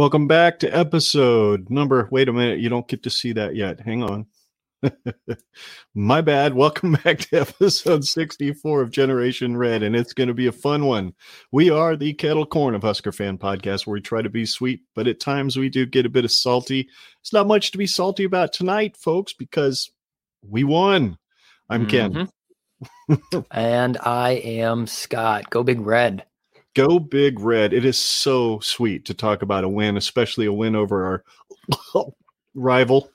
Welcome back to episode number. Wait a minute, you don't get to see that yet. Hang on. My bad. Welcome back to episode 64 of Generation Red, and it's going to be a fun one. We are the Kettle Corn of Husker Fan Podcast, where we try to be sweet, but at times we do get a bit of salty. It's not much to be salty about tonight, folks, because we won. I'm Ken. Mm-hmm. and I am Scott. Go Big Red. Go Big Red. It is so sweet to talk about a win, especially a win over our rival.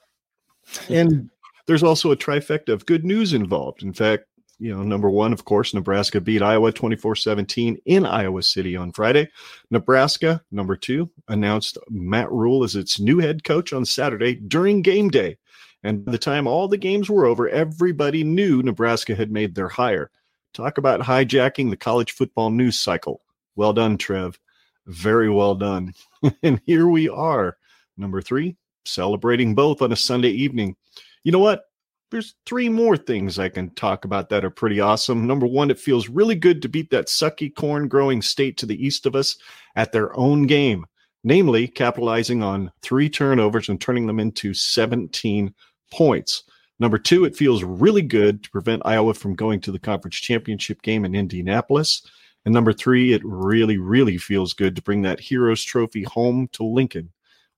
And there's also a trifecta of good news involved. In fact, you know, number one, of course, Nebraska beat Iowa 24 17 in Iowa City on Friday. Nebraska, number two, announced Matt Rhule as its new head coach on Saturday during game day. And by the time all the games were over, everybody knew Nebraska had made their hire. Talk about hijacking the college football news cycle. Well done, Trev. Very well done. and here we are, number three, celebrating both on a Sunday evening. You know what? There's three more things I can talk about that are pretty awesome. Number one, it feels really good to beat that sucky corn growing state to the east of us at their own game, namely capitalizing on three turnovers and turning them into 17 points. Number two, it feels really good to prevent Iowa from going to the conference championship game in Indianapolis. And number three, it really, really feels good to bring that Heroes Trophy home to Lincoln,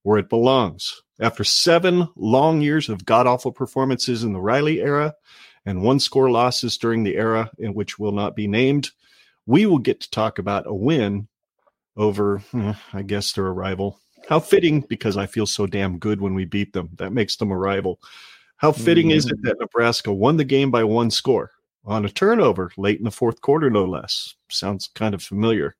where it belongs. After seven long years of god awful performances in the Riley era and one score losses during the era in which will not be named, we will get to talk about a win over, eh, I guess, their rival. How fitting because I feel so damn good when we beat them. That makes them a rival. How fitting mm-hmm. is it that Nebraska won the game by one score on a turnover late in the fourth quarter, no less? Sounds kind of familiar.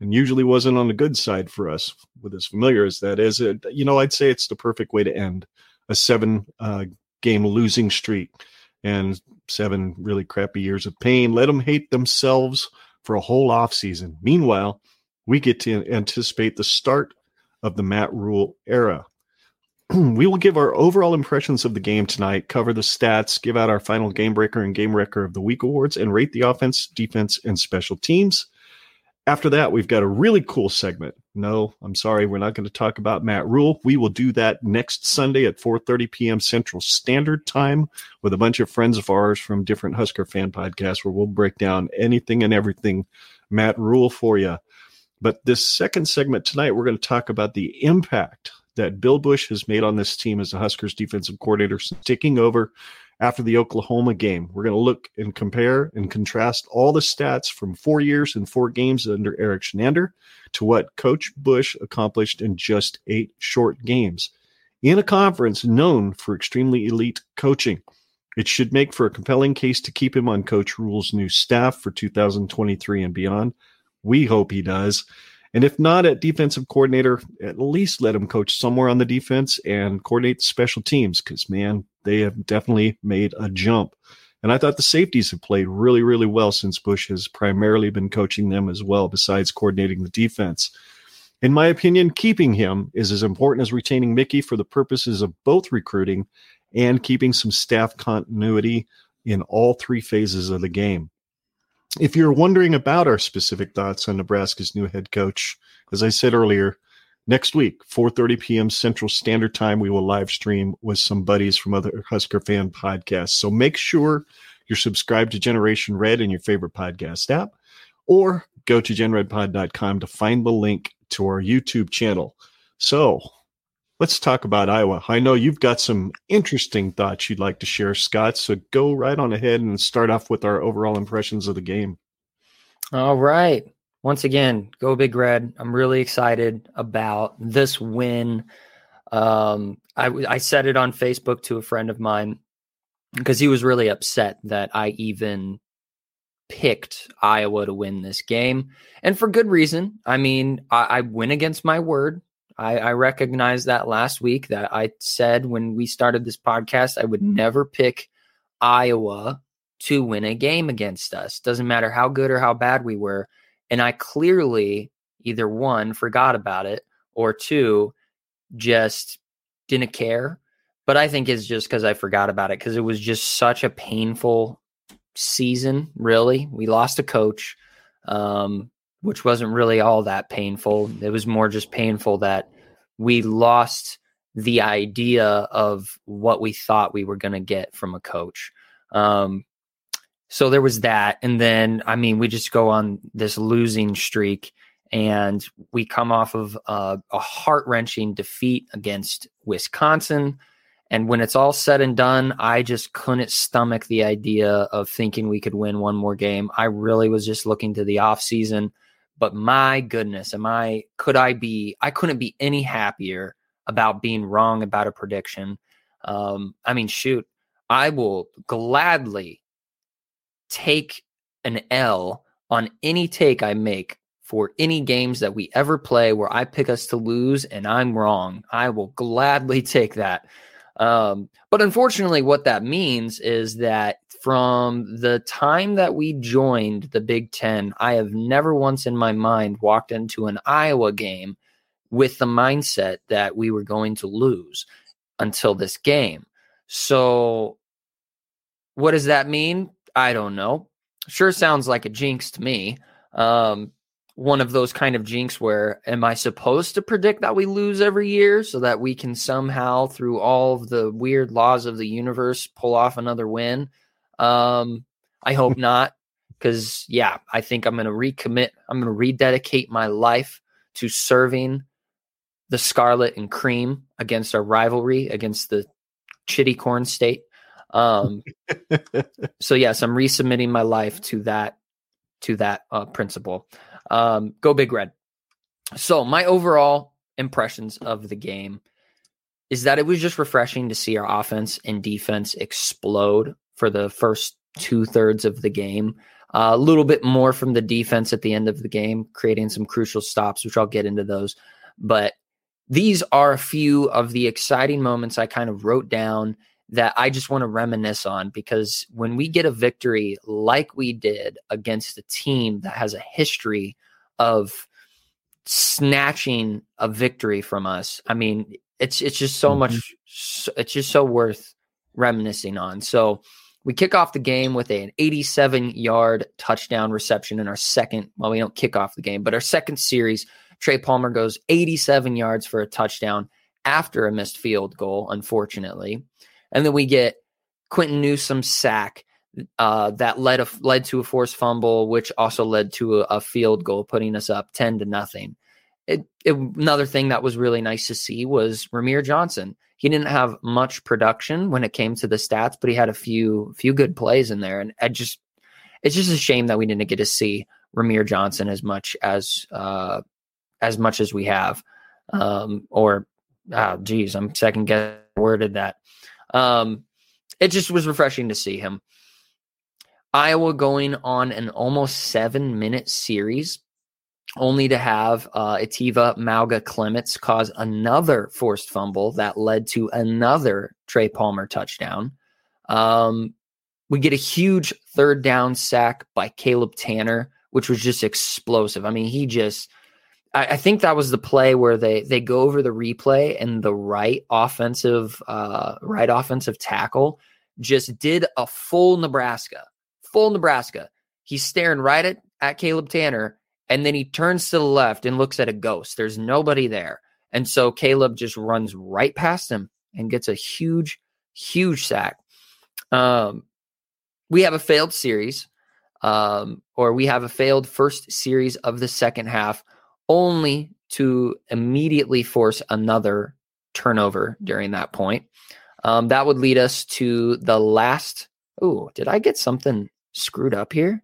And usually wasn't on the good side for us, with as familiar as that is. It, you know, I'd say it's the perfect way to end a seven uh, game losing streak and seven really crappy years of pain. Let them hate themselves for a whole off season. Meanwhile, we get to anticipate the start of the Matt Rhule era. we will give our overall impressions of the game tonight, cover the stats, give out our final game breaker and game wrecker of the week awards, and rate the offense, defense, and special teams. After that, we've got a really cool segment. No, I'm sorry, we're not going to talk about Matt Rhule. We will do that next Sunday at 4:30 p.m. Central Standard Time with a bunch of friends of ours from different Husker fan podcasts, where we'll break down anything and everything Matt Rhule for you. But this second segment tonight, we're going to talk about the impact that Bill Busch has made on this team as the Huskers defensive coordinator since taking over after the Oklahoma game. We're going to look and compare and contrast all the stats from four years and four games under Erik Chinander to what Coach Busch accomplished in just eight short games in a conference known for extremely elite coaching. It should make for a compelling case to keep him on Coach Rhule's new staff for 2023 and beyond. We hope he does. And if not at defensive coordinator, at least let him coach somewhere on the defense and coordinate the special teams because, man, they have definitely made a jump. And I thought the safeties have played really, really well since Busch has primarily been coaching them as well, besides coordinating the defense. In my opinion, keeping him is as important as retaining Mickey for the purposes of both recruiting and keeping some staff continuity in all three phases of the game. If you're wondering about our specific thoughts on Nebraska's new head coach, as I said earlier, next week, 4:30 p.m. Central Standard Time, we will live stream with some buddies from other Husker fan podcasts. So make sure you're subscribed to Generation Red in your favorite podcast app, or go to genredpod.com to find the link to our YouTube channel. So let's talk about Iowa. I know you've got some interesting thoughts you'd like to share, Scott. So go right on ahead and start off with our overall impressions of the game. All right. Once again, go Big Red. I'm really excited about this win. Um, I, I said it on Facebook to a friend of mine because he was really upset that I even picked Iowa to win this game. And for good reason. I mean, I, I went against my word. I, I recognized that last week that I said when we started this podcast, I would never pick Iowa to win a game against us. Doesn't matter how good or how bad we were. And I clearly either one, forgot about it, or two, just didn't care. But I think it's just because I forgot about it because it was just such a painful season, really. We lost a coach. Um, which wasn't really all that painful. It was more just painful that we lost the idea of what we thought we were going to get from a coach. Um, so there was that. And then, I mean, we just go on this losing streak and we come off of a heart wrenching defeat against Wisconsin. And when it's all said and done, I just couldn't stomach the idea of thinking we could win one more game. I really was just looking to the off season. But my goodness, am I could I be I couldn't be any happier about being wrong about a prediction. Um, I mean, shoot, I will gladly take an L on any take I make for any games that we ever play where I pick us to lose and I'm wrong. I will gladly take that. Um, but unfortunately, what that means is that from the time that we joined the Big Ten, I have never once in my mind walked into an Iowa game with the mindset that we were going to lose until this game. So, what does that mean? I don't know. Sure sounds like a jinx to me. Um, one of those kind of jinx where am I supposed to predict that we lose every year so that we can somehow, through all of the weird laws of the universe, pull off another win? Um, I hope not, because yeah, I think I'm going to recommit. I'm going to rededicate my life to serving the Scarlet and Cream against our rivalry against the Chitty Corn State. Um, so yes, I'm resubmitting my life to that to that uh, principle. Um, go Big Red. So, my overall impressions of the game is that it was just refreshing to see our offense and defense explode for the first two thirds of the game. Uh, a little bit more from the defense at the end of the game, creating some crucial stops, which I'll get into those. But these are a few of the exciting moments I kind of wrote down that I just want to reminisce on because when we get a victory like we did against a team that has a history of snatching a victory from us, I mean, it's it's just so mm-hmm. much it's just so worth reminiscing on. So we kick off the game with an 87 yard touchdown reception in our second. Well, we don't kick off the game, but our second series, Trey Palmer goes 87 yards for a touchdown after a missed field goal, unfortunately. And then we get Quinton Newsome sack uh, that led a, led to a forced fumble, which also led to a, a field goal, putting us up ten to nothing. It, it, another thing that was really nice to see was Rahmir Johnson. He didn't have much production when it came to the stats, but he had a few few good plays in there, and I just it's just a shame that we didn't get to see Rahmir Johnson as much as uh, as much as we have. Um, or, oh, geez, I'm second guess worded that. Um, it just was refreshing to see him. Iowa going on an almost seven minute series, only to have uh, Eteva Mauga Clements cause another forced fumble that led to another Trey Palmer touchdown. Um, we get a huge third down sack by Caleb Tannor, which was just explosive. I mean, he just I, I, think that was the play where they they go over the replay and the right offensive uh, right offensive tackle just did a full Nebraska, full Nebraska. He's staring right at, at Caleb Tannor, and then he turns to the left and looks at a ghost. There's nobody there. And so Caleb just runs right past him and gets a huge, huge sack. Um, we have a failed series, um, or we have a failed first series of the second half only to immediately force another turnover during that point. Um, that would lead us to the last. Oh, did I get something screwed up here?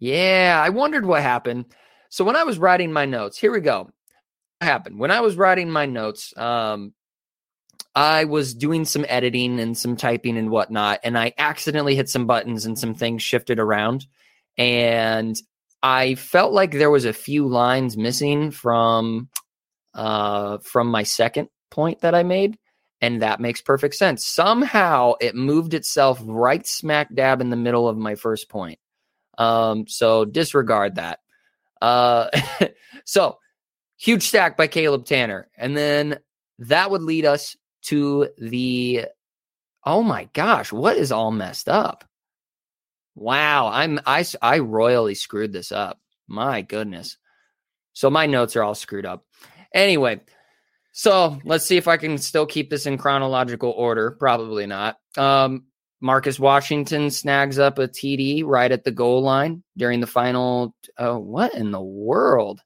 Yeah, I wondered what happened. So when I was writing my notes, here we go. What happened when I was writing my notes? Um, I was doing some editing and some typing and whatnot, and I accidentally hit some buttons and some things shifted around. And I felt like there was a few lines missing from uh, from my second point that I made, and that makes perfect sense. Somehow it moved itself right smack dab in the middle of my first point. Um, so disregard that. Uh, so huge stack by Caleb Tannor, and then that would lead us to the. Oh my gosh, what is all messed up? Wow, I'm I I royally screwed this up. My goodness. So my notes are all screwed up. Anyway, So let's see if I can still keep this in chronological order. Probably not. Um, Marcus Washington snags up a TD right at the goal line during the final. Uh, what in the world?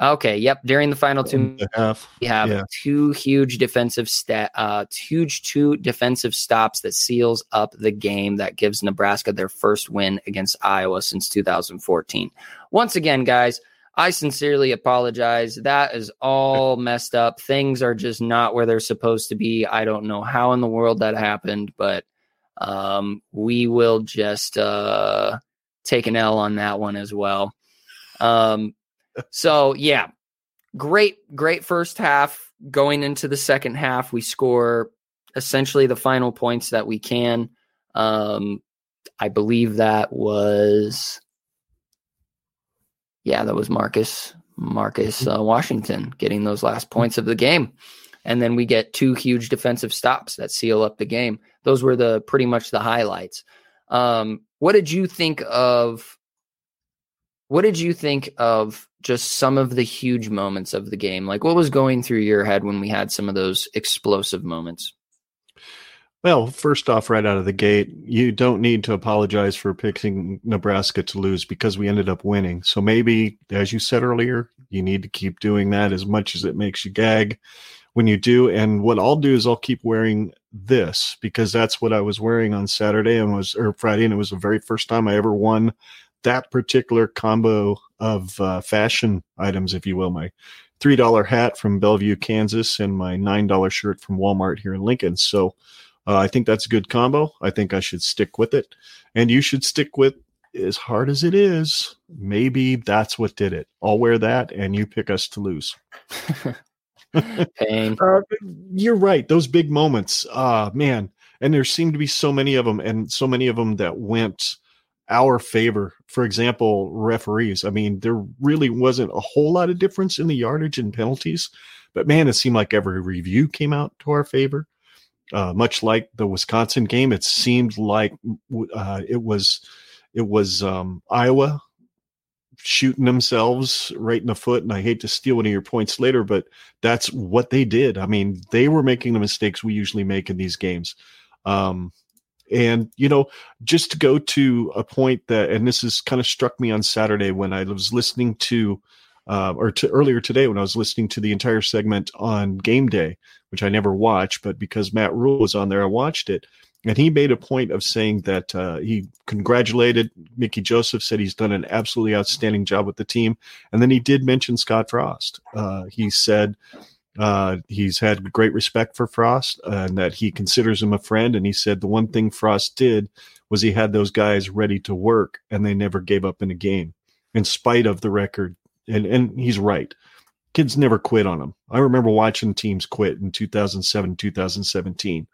Okay, yep. During the final two half, we have yeah. two huge defensive stat, uh, huge two defensive stops that seals up the game that gives Nebraska their first win against Iowa since 2014. Once again, guys, I sincerely apologize. That is all messed up. Things are just not where they're supposed to be. I don't know how in the world that happened, but um, we will just uh, take an L on that one as well. Um, so yeah, great, great first half. Going into the second half, we score essentially the final points that we can. Um, I believe that was, yeah, that was Marcus Marcus mm-hmm. uh, Washington getting those last points of the game, and then we get two huge defensive stops that seal up the game. Those were the pretty much the highlights. Um, what did you think of what did you think of just some of the huge moments of the game? Like what was going through your head when we had some of those explosive moments? Well, first off, right out of the gate, you don't need to apologize for picking Nebraska to lose because we ended up winning. So maybe, as you said earlier, you need to keep doing that as much as it makes you gag when you do. And what I'll do is I'll keep wearing this because that's what I was wearing on Saturday and was or Friday, and it was the very first time I ever won that particular combo of uh, fashion items, if you will, my three dollar hat from Bellevue, Kansas, and my nine dollar shirt from Walmart here in Lincoln. So uh, I think that's a good combo. I think I should stick with it, and you should stick with as hard as it is. Maybe that's what did it. I'll wear that, and you pick us to lose. Pain. Uh, you're right. Those big moments, uh, man, and there seemed to be so many of them, and so many of them that went our favor. For example, referees. I mean, there really wasn't a whole lot of difference in the yardage and penalties, but man, it seemed like every review came out to our favor. Uh, much like the Wisconsin game, it seemed like uh, it was it was um, Iowa shooting themselves right in the foot. And I hate to steal one of your points later, but that's what they did. I mean, they were making the mistakes we usually make in these games. Um, and, you know, just to go to a point that, and this has kind of struck me on Saturday when I was listening to, uh, or to earlier today when I was listening to the entire segment on game day, which I never watch, but because Matt Rhule was on there, I watched it. And he made a point of saying that uh, he congratulated Mickey Joseph, said he's done an absolutely outstanding job with the team. And then he did mention Scott Frost. Uh, he said uh, he's had great respect for Frost and that he considers him a friend. And he said the one thing Frost did was he had those guys ready to work and they never gave up in a game in spite of the record. And, and he's right. Kids never quit on them. I remember watching teams quit in 2007, 2017.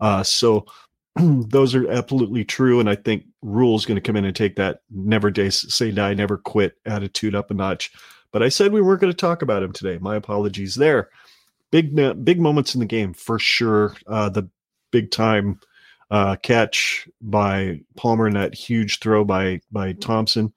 Uh, so those are absolutely true. And I think Rhule's going to come in and take that never day, say die, never quit attitude up a notch. But I said we weren't going to talk about him today. My apologies there. Big big moments in the game for sure. Uh, the big time uh, catch by Palmer and that huge throw by by Thompson.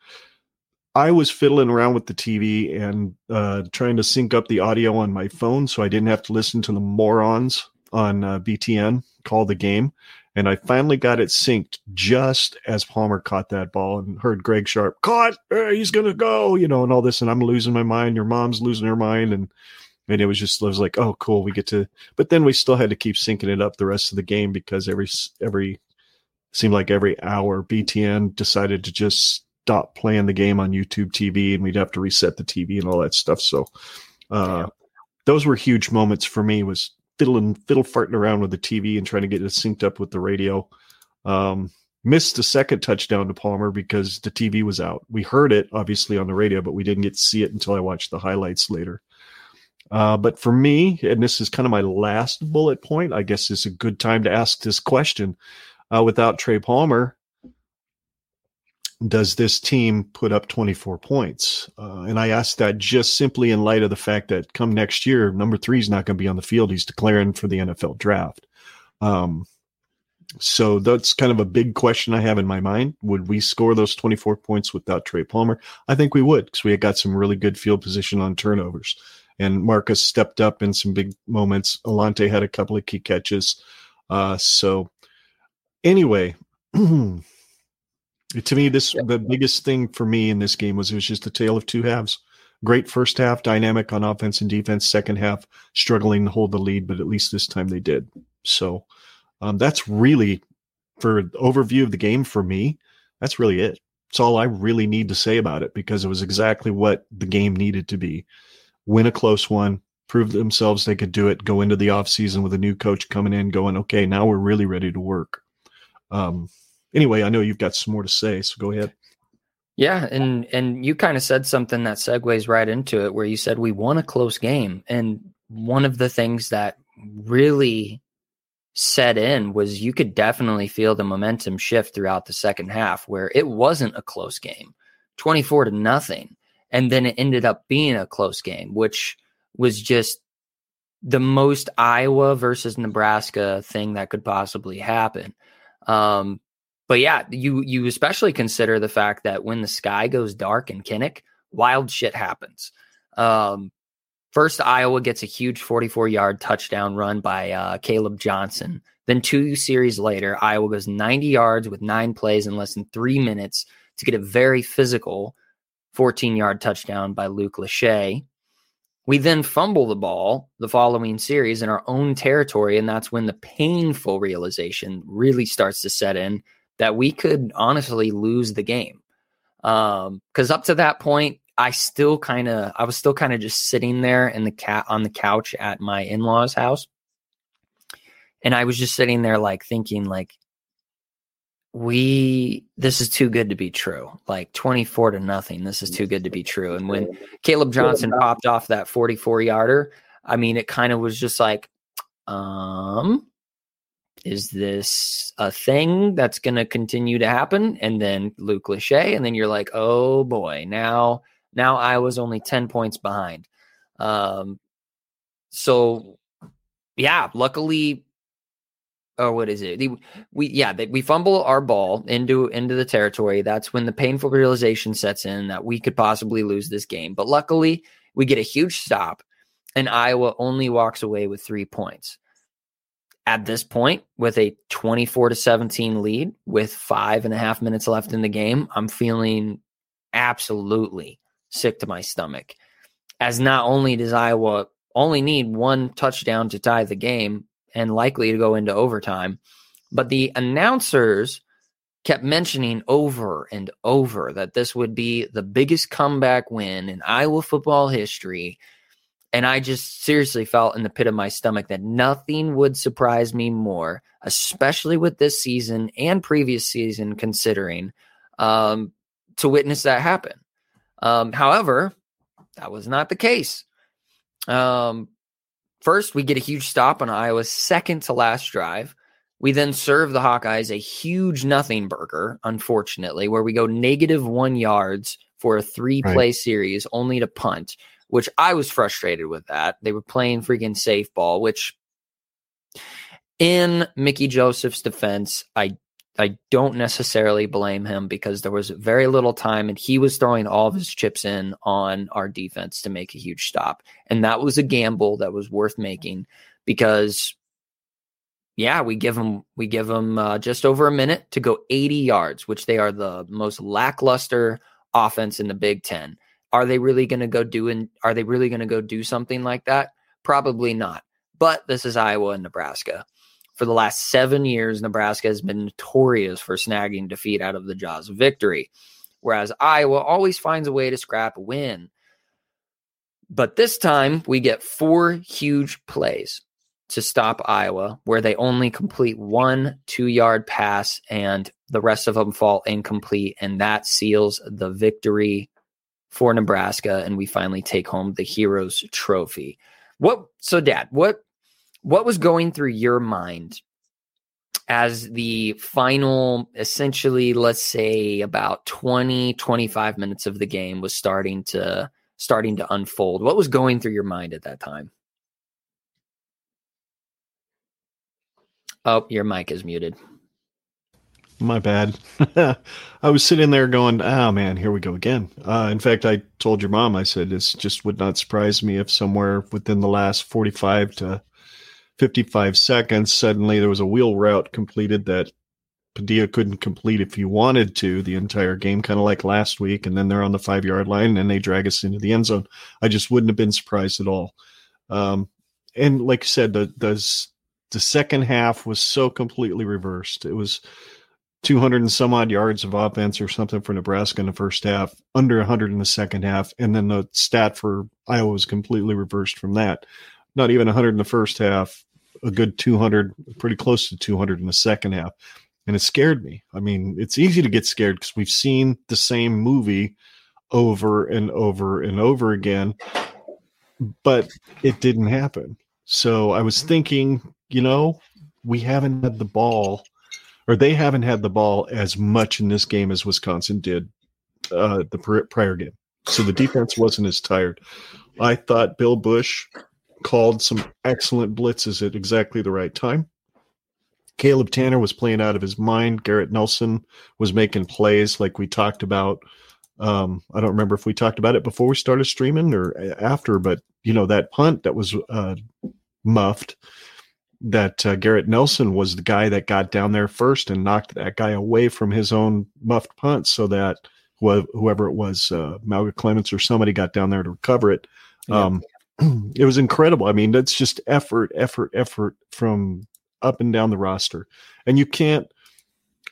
I was fiddling around with the TV and uh, trying to sync up the audio on my phone so I didn't have to listen to the morons on uh, BTN call the game and I finally got it synced just as Palmer caught that ball and heard Greg Sharpe caught. Hey, he's gonna go, you know, and all this, and I'm losing my mind. Your mom's losing her mind, and and it was just I was like, oh, cool, we get to. But then we still had to keep syncing it up the rest of the game because every every seemed like every hour BTN decided to just stop playing the game on YouTube TV, and we'd have to reset the TV and all that stuff. So. Uh, those were huge moments for me was fiddling fiddle farting around with the TV and trying to get it synced up with the radio. Um, missed the second touchdown to Palmer because the TV was out. We heard it obviously on the radio, but we didn't get to see it until I watched the highlights later. Uh, but for me, and this is kind of my last bullet point, I guess is a good time to ask this question. Uh, without Trey Palmer, does this team put up 24 points? Uh, and I ask that just simply in light of the fact that come next year, number three is not going to be on the field. He's declaring for the NFL draft. Um, so that's kind of a big question I have in my mind. Would we score those 24 points without Trey Palmer? I think we would because we had got some really good field position on turnovers. and Marcus stepped up in some big moments. Alante had a couple of key catches. Uh, so anyway, to me, this the biggest thing for me in this game was it was just a tale of two halves. Great first half, dynamic on offense and defense. Second half, struggling to hold the lead, but at least this time they did. So um, that's really for overview of the game for me. That's really it. It's all I really need to say about it because it was exactly what the game needed to be. Win a close one, prove themselves they could do it, go into the offseason with a new coach coming in, going, okay, now we're really ready to work. Um, anyway, I know you've got some more to say, so go ahead. Yeah, and and you kind of said something that segues right into it, where you said we won a close game, and one of the things that really set in was you could definitely feel the momentum shift throughout the second half, where it wasn't a close game, twenty four to nothing, and then it ended up being a close game, which was just the most Iowa versus Nebraska thing that could possibly happen. Um, but yeah, you you especially consider the fact that when the sky goes dark in Kinnick, wild shit happens. Um, first, Iowa gets a huge 44 yard touchdown run by uh, Kaleb Johnson. Then two series later, Iowa goes 90 yards with nine plays in less than three minutes to get a very physical 14 yard touchdown by Luke Lachey. We then fumble the ball the following series in our own territory, and that's when the painful realization really starts to set in that we could honestly lose the game. Because um, up to that point, I still kind of, I was still kind of just sitting there in the cat on the couch at my in laws' house, and I was just sitting there like thinking, like, we this is too good to be true. Like 24 to nothing. This is too good to be true. And when Kaleb Johnson popped off that 44 yarder, I mean it kind of was just like um is this a thing that's going to continue to happen? And then Luke Lachey, and then you're like, oh boy, now now I was only 10 points behind. Um, so yeah, luckily or what is it? We yeah, we fumble our ball into into the territory. That's when the painful realization sets in that we could possibly lose this game. But luckily, we get a huge stop, and Iowa only walks away with three points. At this point, with a twenty-four to seventeen lead, with five and a half minutes left in the game, I'm feeling absolutely sick to my stomach. As not only does Iowa only need one touchdown to tie the game, and likely to go into overtime. But the announcers kept mentioning over and over that this would be the biggest comeback win in Iowa football history. And I just seriously felt in the pit of my stomach that nothing would surprise me more, especially with this season and previous season considering, um, to witness that happen. Um, however, that was not the case. Um, First, we get a huge stop on Iowa's second to last drive. We then serve the Hawkeyes a huge nothing burger, unfortunately, where we go negative one yards for a three play right. series only to punt, which I was frustrated with that. They were playing freaking safe ball, which in Mickey Joseph's defense, I I don't necessarily blame him because there was very little time and he was throwing all of his chips in on our defense to make a huge stop. And that was a gamble that was worth making because yeah, we give them we give them uh, just over a minute to go 80 yards, which they are the most lackluster offense in the Big 10. Are they really going to go do and are they really going to go do something like that? Probably not. But this is Iowa and Nebraska for the last seven years, Nebraska has been notorious for snagging defeat out of the jaws of victory, whereas Iowa always finds a way to scrap a win. But this time, we get four huge plays to stop Iowa, where they only complete one two yard pass and the rest of them fall incomplete. And that seals the victory for Nebraska. And we finally take home the Heroes Trophy. What, so, Dad, what what was going through your mind as the final essentially let's say about 20 25 minutes of the game was starting to starting to unfold what was going through your mind at that time oh your mic is muted My bad. I was sitting there going, "Oh man, here we go again." Uh, in fact, I told your mom. I said this just would not surprise me if somewhere within the last forty-five to fifty-five seconds, suddenly there was a wheel route completed that Padilla couldn't complete if he wanted to the entire game, kind of like last week. And then they're on the five-yard line and they drag us into the end zone. I just wouldn't have been surprised at all. Um, and like I said, the the the second half was so completely reversed. It was 200 and some odd yards of offense or something for Nebraska in the first half, under 100 in the second half, and then the stat for Iowa was completely reversed from that. Not even 100 in the first half, a good 200, pretty close to 200 in the second half. And it scared me. I mean, it's easy to get scared because we've seen the same movie over and over and over again, but it didn't happen. So I was thinking, you know, we haven't had the ball or they haven't had the ball as much in this game as Wisconsin did uh, the prior game. So the defense wasn't as tired. I thought Bill Busch called some excellent blitzes at exactly the right time. Caleb Tannor was playing out of his mind. Garrett Nelson was making plays like we talked about. Um, I don't remember if we talked about it before we started streaming or after, but you know that punt that was uh, muffed that uh, Garrett Nelson was the guy that got down there first and knocked that guy away from his own muffed punt so that wh- whoever it was, uh, Mauga Clements or somebody got down there to recover it. Yeah. Um, it was incredible. I mean, that's just effort, effort, effort from up and down the roster. And you can't,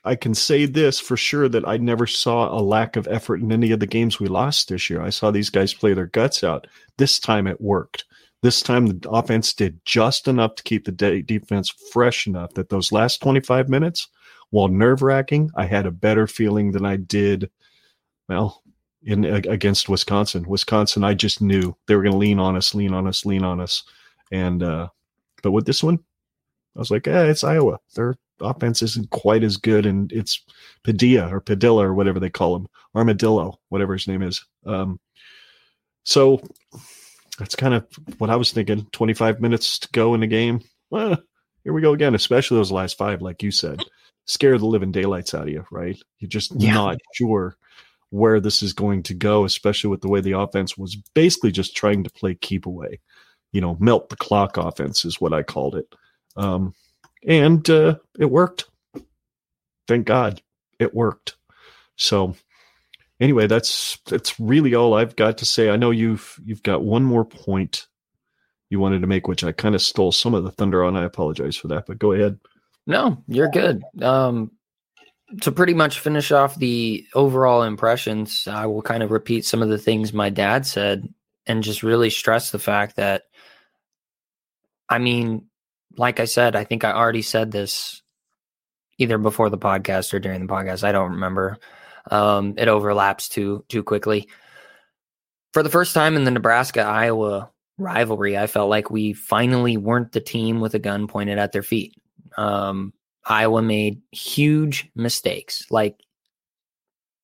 I can say this for sure that I never saw a lack of effort in any of the games we lost this year. I saw these guys play their guts out. This time it worked. This time, the offense did just enough to keep the de- defense fresh enough that those last 25 minutes, while nerve wracking, I had a better feeling than I did, well, in against Wisconsin. Wisconsin, I just knew they were going to lean on us, lean on us, lean on us. And, uh, but with this one, I was like, eh, it's Iowa. Their offense isn't quite as good, and it's Padilla or Padilla or whatever they call him, Armadillo, whatever his name is. Um, so that's kind of what I was thinking. 25 minutes to go in the game. Well, here we go again, especially those last five, like you said. Scare the living daylights out of you, right? You're just yeah. not sure where this is going to go, especially with the way the offense was basically just trying to play keep away. You know, melt the clock offense is what I called it. Um, and uh, it worked. Thank God it worked. So anyway, that's that's really all I've got to say. I know you've you've got one more point you wanted to make, which I kind of stole some of the thunder on. I apologize for that, but go ahead. No, you're good. Um, to pretty much finish off the overall impressions, I will kind of repeat some of the things my dad said and just really stress the fact that, I mean, like I said, I think I already said this either before the podcast or during the podcast. I don't remember. Um, it overlaps too too quickly. For the first time in the Nebraska Iowa rivalry, I felt like we finally weren't the team with a gun pointed at their feet. Um, Iowa made huge mistakes, like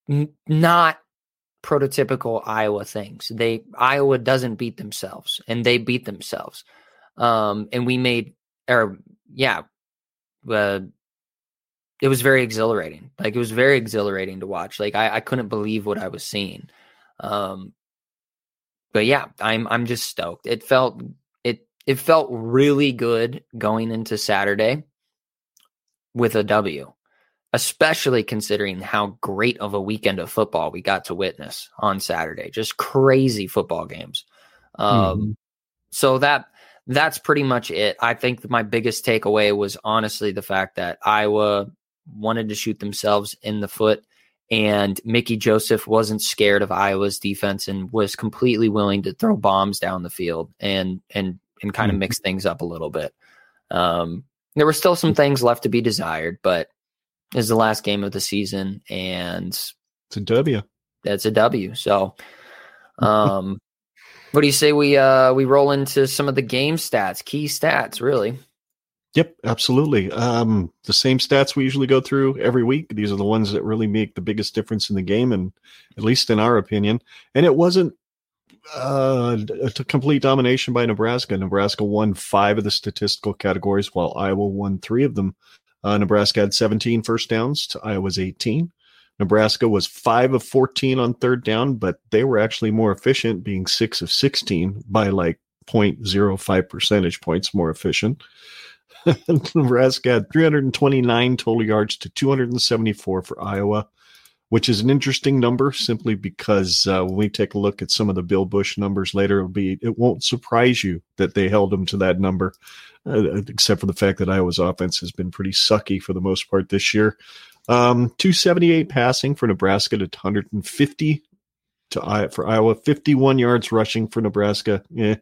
n- not prototypical Iowa things. They Iowa doesn't beat themselves, and they beat themselves. Um, and we made, or yeah, uh, it was very exhilarating. Like it was very exhilarating to watch. Like I, I couldn't believe what I was seeing. Um, but yeah, I'm I'm just stoked. It felt it it felt really good going into Saturday with a W, especially considering how great of a weekend of football we got to witness on Saturday. Just crazy football games. Um, mm-hmm. so that that's pretty much it. I think my biggest takeaway was honestly the fact that Iowa wanted to shoot themselves in the foot. And Mickey Joseph wasn't scared of Iowa's defense and was completely willing to throw bombs down the field and and and kind of mm-hmm. mix things up a little bit. Um, there were still some things left to be desired, but it's the last game of the season, and it's a W. That's a W. So, um, what do you say we uh we roll into some of the game stats, key stats, really? Yep, absolutely. Um, the same stats we usually go through every week. These are the ones that really make the biggest difference in the game, and at least in our opinion. And it wasn't uh, a complete domination by Nebraska. Nebraska won five of the statistical categories, while Iowa won three of them. Uh, Nebraska had 17 first downs to Iowa's 18. Nebraska was 5 of 14 on third down, but they were actually more efficient, being 6 of 16 by like 0.05 percentage points more efficient. Nebraska had 329 total yards to 274 for Iowa, which is an interesting number simply because uh, when we take a look at some of the Bill Busch numbers later, it'll be it won't surprise you that they held them to that number, uh, except for the fact that Iowa's offense has been pretty sucky for the most part this year. Um, 278 passing for Nebraska to 150 to for Iowa, 51 yards rushing for Nebraska. Yeah,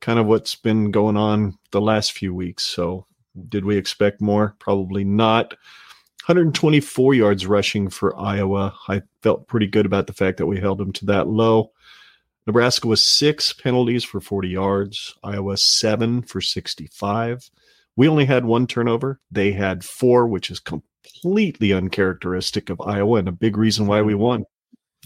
kind of what's been going on the last few weeks. So, did we expect more? Probably not. 124 yards rushing for Iowa. I felt pretty good about the fact that we held them to that low. Nebraska was six penalties for 40 yards, Iowa seven for 65. We only had one turnover. They had four, which is completely uncharacteristic of Iowa and a big reason why we won.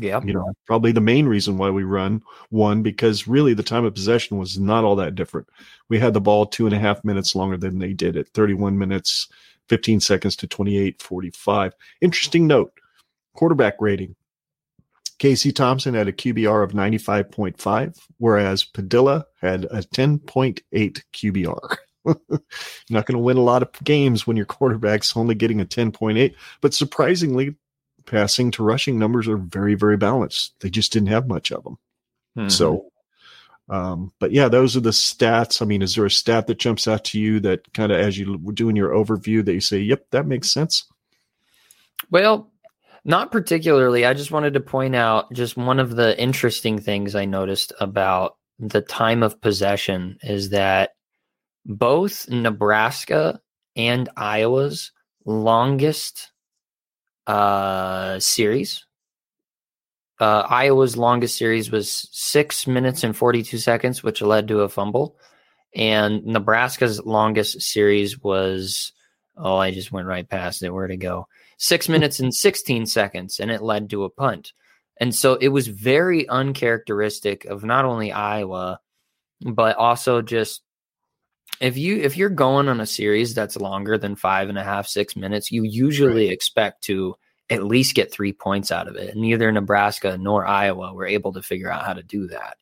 Yeah. You know, probably the main reason why we run one because really the time of possession was not all that different. We had the ball two and a half minutes longer than they did at 31 minutes, 15 seconds to 28 45. Interesting note quarterback rating. Casey Thompson had a QBR of 95.5, whereas Padilla had a 10.8 QBR. You're not going to win a lot of games when your quarterback's only getting a 10.8. But surprisingly, passing to rushing numbers are very, very balanced. They just didn't have much of them. Mm-hmm. So, um, but yeah, those are the stats. I mean, is there a stat that jumps out to you that kind of, as you were doing your overview, that you say, yep, that makes sense? Well, not particularly. I just wanted to point out just one of the interesting things I noticed about the time of possession is that both Nebraska and Iowa's longest uh, series. Uh, Iowa's longest series was six minutes and 42 seconds, which led to a fumble. And Nebraska's longest series was, oh, I just went right past it. Where to go? Six minutes and 16 seconds, and it led to a punt. And so it was very uncharacteristic of not only Iowa, but also just if you if you're going on a series that's longer than five and a half six minutes you usually right. expect to at least get three points out of it and neither nebraska nor iowa were able to figure out how to do that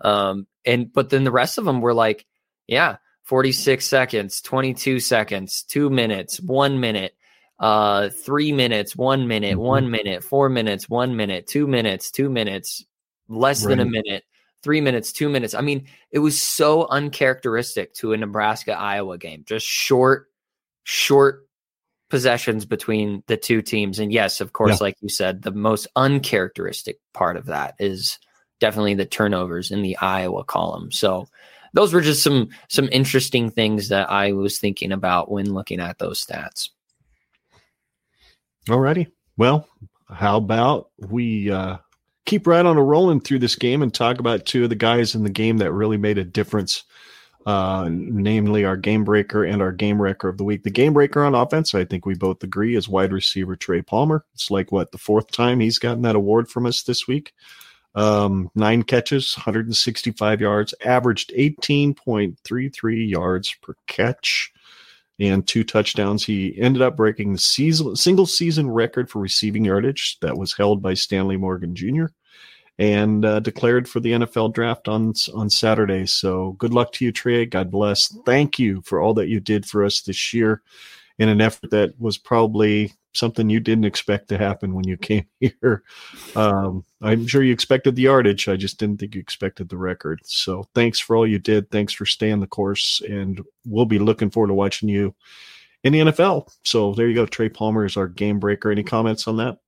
um and but then the rest of them were like yeah 46 seconds 22 seconds two minutes one minute uh three minutes one minute mm-hmm. one minute four minutes one minute two minutes two minutes less right. than a minute three minutes, two minutes. I mean, it was so uncharacteristic to a Nebraska Iowa game. Just short, short possessions between the two teams. And yes, of course, yeah. like you said, the most uncharacteristic part of that is definitely the turnovers in the Iowa column. So those were just some some interesting things that I was thinking about when looking at those stats. Alrighty. Well, how about we uh keep right on a rolling through this game and talk about two of the guys in the game that really made a difference. Uh, namely our game breaker and our game wrecker of the week. The game breaker on offense, I think we both agree, is wide receiver Trey Palmer. It's like what the fourth time he's gotten that award from us this week. Um, nine catches, 165 yards, averaged 18.33 yards per catch, and two touchdowns. He ended up breaking the season single season record for receiving yardage that was held by Stanley Morgan Jr and uh, declared for the NFL draft on on Saturday. So good luck to you, Trey. God bless. Thank you for all that you did for us this year in an effort that was probably something you didn't expect to happen when you came here. Um, I'm sure you expected the yardage. I just didn't think you expected the record. So thanks for all you did. Thanks for staying the course, and we'll be looking forward to watching you in the NFL. So there you go. Trey Palmer is our game breaker. Any comments on that?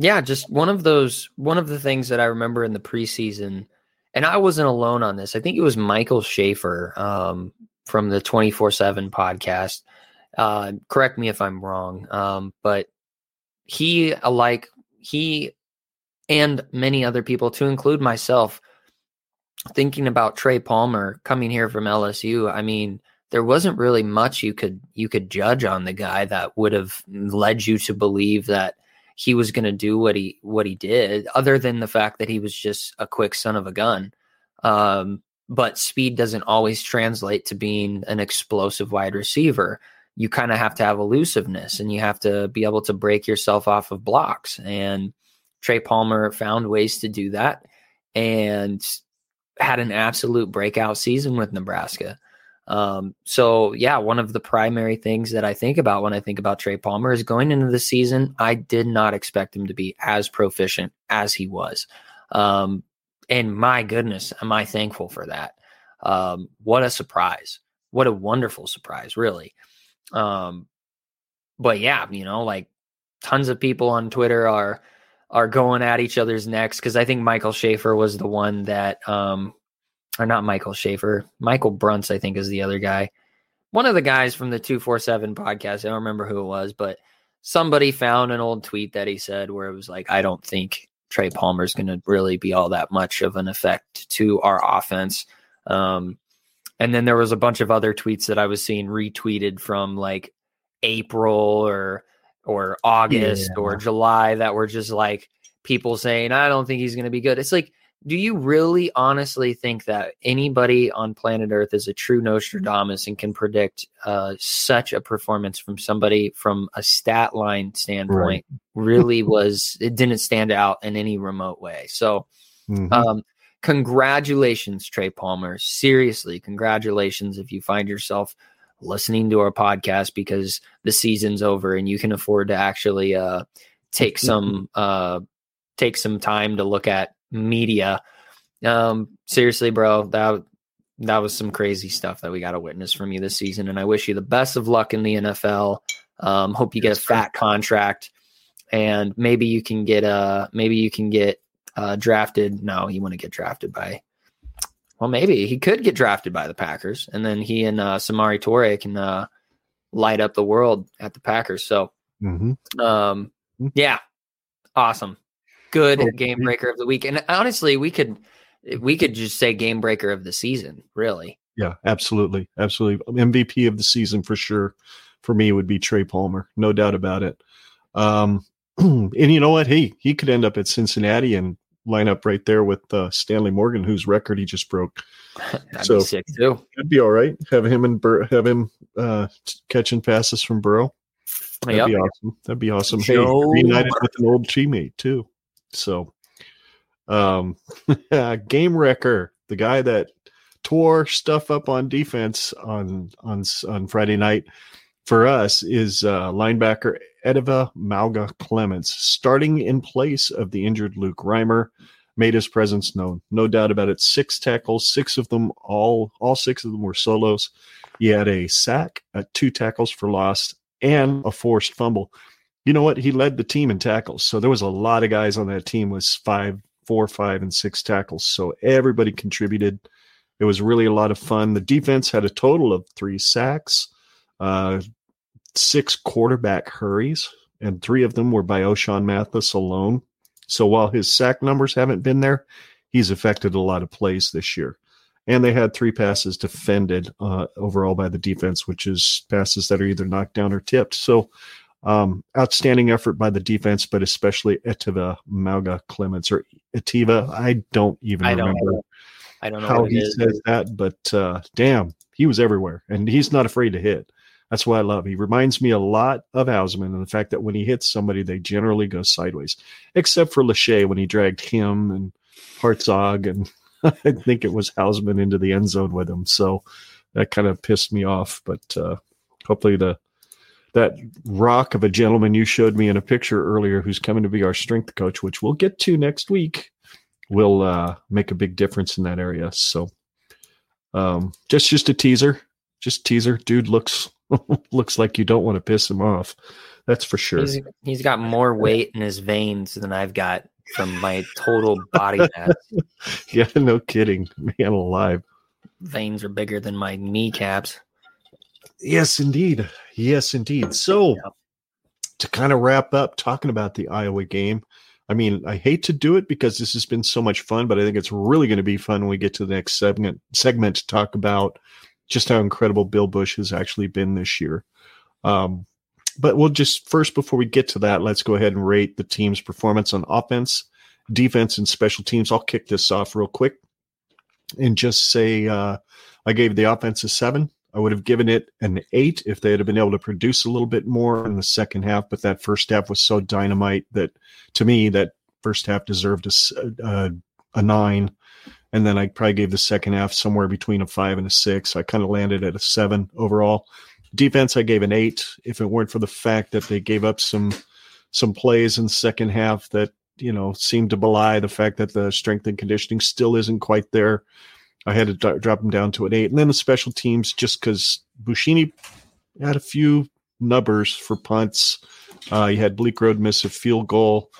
Yeah, just one of those one of the things that I remember in the preseason, and I wasn't alone on this. I think it was Michael Schaefer um, from the 24-7 podcast. Uh, correct me if I'm wrong. Um, but he like he and many other people, to include myself, thinking about Trey Palmer coming here from LSU. I mean, there wasn't really much you could you could judge on the guy that would have led you to believe that he was going to do what he what he did, other than the fact that he was just a quick son of a gun. Um, but speed doesn't always translate to being an explosive wide receiver. you kind of have to have elusiveness and you have to be able to break yourself off of blocks. And Trey Palmer found ways to do that and had an absolute breakout season with Nebraska. Um, so yeah, one of the primary things that I think about when I think about Trey Palmer is going into the season, I did not expect him to be as proficient as he was. Um, and my goodness, am I thankful for that. Um, what a surprise. What a wonderful surprise, really. Um, but yeah, you know, like tons of people on Twitter are are going at each other's necks because I think Michael Schaefer was the one that um or not Michael Schaefer, Michael Brunts, I think is the other guy. One of the guys from the 247 podcast, I don't remember who it was, but somebody found an old tweet that he said where it was like, I don't think Trey Palmer's going to really be all that much of an effect to our offense. Um, and then there was a bunch of other tweets that I was seeing retweeted from like April or or August yeah. or July that were just like people saying, I don't think he's going to be good. It's like, do you really honestly think that anybody on planet Earth is a true Nostradamus and can predict uh, such a performance from somebody from a stat line standpoint? Right. really was it didn't stand out in any remote way. So, mm-hmm. um, congratulations, Trey Palmer. Seriously, congratulations if you find yourself listening to our podcast because the season's over and you can afford to actually uh, take some uh, take some time to look at media. Um, seriously, bro, that that was some crazy stuff that we got to witness from you this season, and I wish you the best of luck in the NFL. Um, hope you get a fat contract, and maybe you can get uh maybe you can get uh, drafted. No, you want to get drafted by. Well, maybe he could get drafted by the Packers, and then he and uh, Samori Toure can uh, light up the world at the Packers. So, mm-hmm. um, mm-hmm. yeah, awesome good oh, game breaker of the week. And honestly, we could we could just say game breaker of the season, really. Yeah, absolutely. Absolutely. MVP of the season for sure. For me would be Trey Palmer, no doubt about it. Um and you know what? Hey, he could end up at Cincinnati and line up right there with uh, Stanley Morgan, whose record he just broke. that'd so, be sick too. That'd be all right. Have him and Bur- have him uh, catching passes from Burrow. That'd yep. be awesome. That'd be awesome. Hey, reunited with an old teammate too. So, um, game wrecker, the guy that tore stuff up on defense on on on Friday night for us is uh, linebacker Eteva Mauga Clements, starting in place of the injured Luke Reimer, made his presence known. No doubt about it. Six tackles, six of them all all six of them were solos. He had a sack, uh, two tackles for loss, and a forced fumble you know what? He led the team in tackles. So there was a lot of guys on that team with five, four, five, and six tackles. So everybody contributed. It was really a lot of fun. The defense had a total of three sacks, uh, six quarterback hurries, and three of them were by Ochaun Mathis alone. So while his sack numbers haven't been there, he's affected a lot of plays this year. And they had three passes defended uh, overall by the defense, which is passes that are either knocked down or tipped. So um, outstanding effort by the defense, but especially Etiva Mauga Clements or Etiva. I don't even I don't remember. Know. I don't know how he is. says that, but uh, damn, he was everywhere, and he's not afraid to hit. That's what I love. He reminds me a lot of Hausmann and the fact that when he hits somebody, they generally go sideways, except for Lachey when he dragged him and Hartzog and I think it was Hausmann into the end zone with him. So that kind of pissed me off. But uh, hopefully the that rock of a gentleman you showed me in a picture earlier who's coming to be our strength coach, which we'll get to next week, will uh, make a big difference in that area. So um, just just a teaser. Just teaser. Dude looks looks like you don't want to piss him off. That's for sure. He's, he's got more weight in his veins than I've got from my total body mass. yeah, no kidding. Man alive. Veins are bigger than my kneecaps. Yes, indeed. Yes, indeed. So, yeah. to kind of wrap up talking about the Iowa game, I mean, I hate to do it because this has been so much fun, but I think it's really going to be fun when we get to the next segment segment to talk about just how incredible Bill Busch has actually been this year. Um, but we'll just first, before we get to that, let's go ahead and rate the team's performance on offense, defense, and special teams. I'll kick this off real quick and just say uh, I gave the offense a seven I would have given it an eight if they had been able to produce a little bit more in the second half. But that first half was so dynamite that to me, that first half deserved a, a, a nine. And then I probably gave the second half somewhere between a five and a six. I kind of landed at a seven overall. Defense, I gave an eight. If it weren't for the fact that they gave up some some plays in the second half that you know seemed to belie the fact that the strength and conditioning still isn't quite there. I had to d- drop them down to an eight, and then the special teams just because Buschini had a few nubbers for punts. Uh, he had Bleekrode miss a field goal,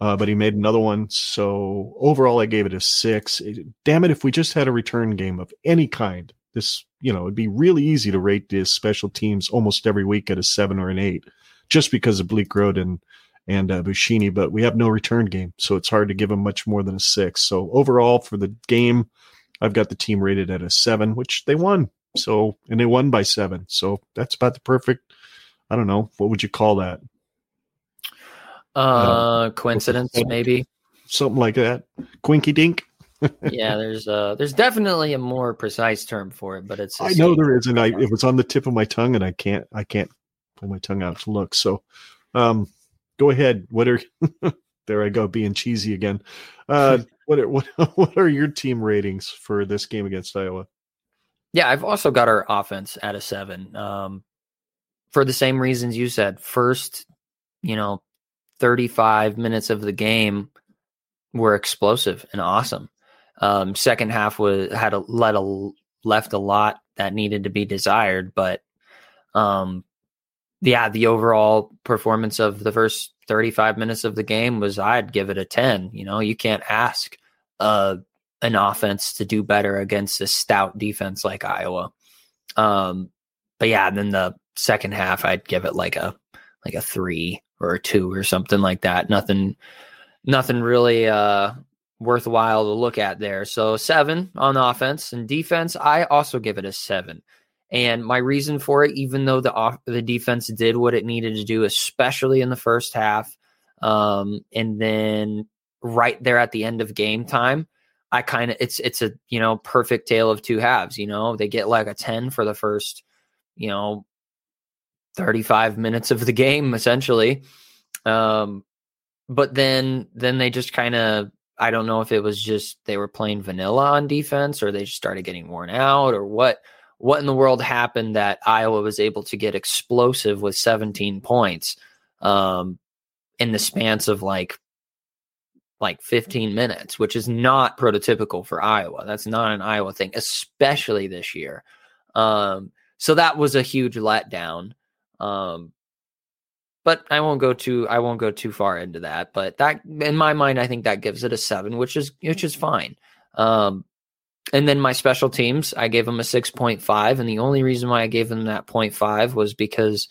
uh, but he made another one. So overall, I gave it a six. It, damn it! If we just had a return game of any kind, this you know it'd be really easy to rate the special teams almost every week at a seven or an eight, just because of Bleekrode and and uh, Buschini. But we have no return game, so it's hard to give them much more than a six. So overall, for the game, I've got the team rated at a seven, which they won. So and they won by seven. So that's about the perfect. I don't know what would you call that. Uh, coincidence, maybe something like that. Quinky dink. yeah, there's uh, there's definitely a more precise term for it, but it's. I know there is, and I it was on the tip of my tongue, and I can't I can't pull my tongue out to look. So, um, go ahead. What are there? I go being cheesy again. Uh, what are what what are your team ratings for this game against Iowa? Yeah, I've also got our offense at a seven. Um, for the same reasons you said. First, you know, 35 minutes of the game were explosive and awesome. Um, second half was had a let a left a lot that needed to be desired, but um, yeah, the overall performance of the first 35 minutes of the game was I'd give it a 10. You know, you can't ask uh, an offense to do better against a stout defense like Iowa. Um, but yeah, then the second half I'd give it like a like a 3 or a 2 or something like that. Nothing nothing really uh worthwhile to look at there. So 7 on offense and defense, I also give it a 7. And my reason for it, even though the off, the defense did what it needed to do, especially in the first half, um, and then right there at the end of game time, I kind of it's it's a you know perfect tale of two halves. You know, they get like a ten for the first, you know, thirty five minutes of the game essentially, um, but then then they just kind of I don't know if it was just they were playing vanilla on defense or they just started getting worn out or what what in the world happened that Iowa was able to get explosive with 17 points um, in the spans of like like 15 minutes, which is not prototypical for Iowa. That's not an Iowa thing, especially this year. Um, so that was a huge letdown. Um, but I won't go too I won't go too far into that. But that in my mind, I think that gives it a seven, which is which is fine. Um, and then my special teams, I gave them a 6.5. And the only reason why I gave them that 0.5 was because,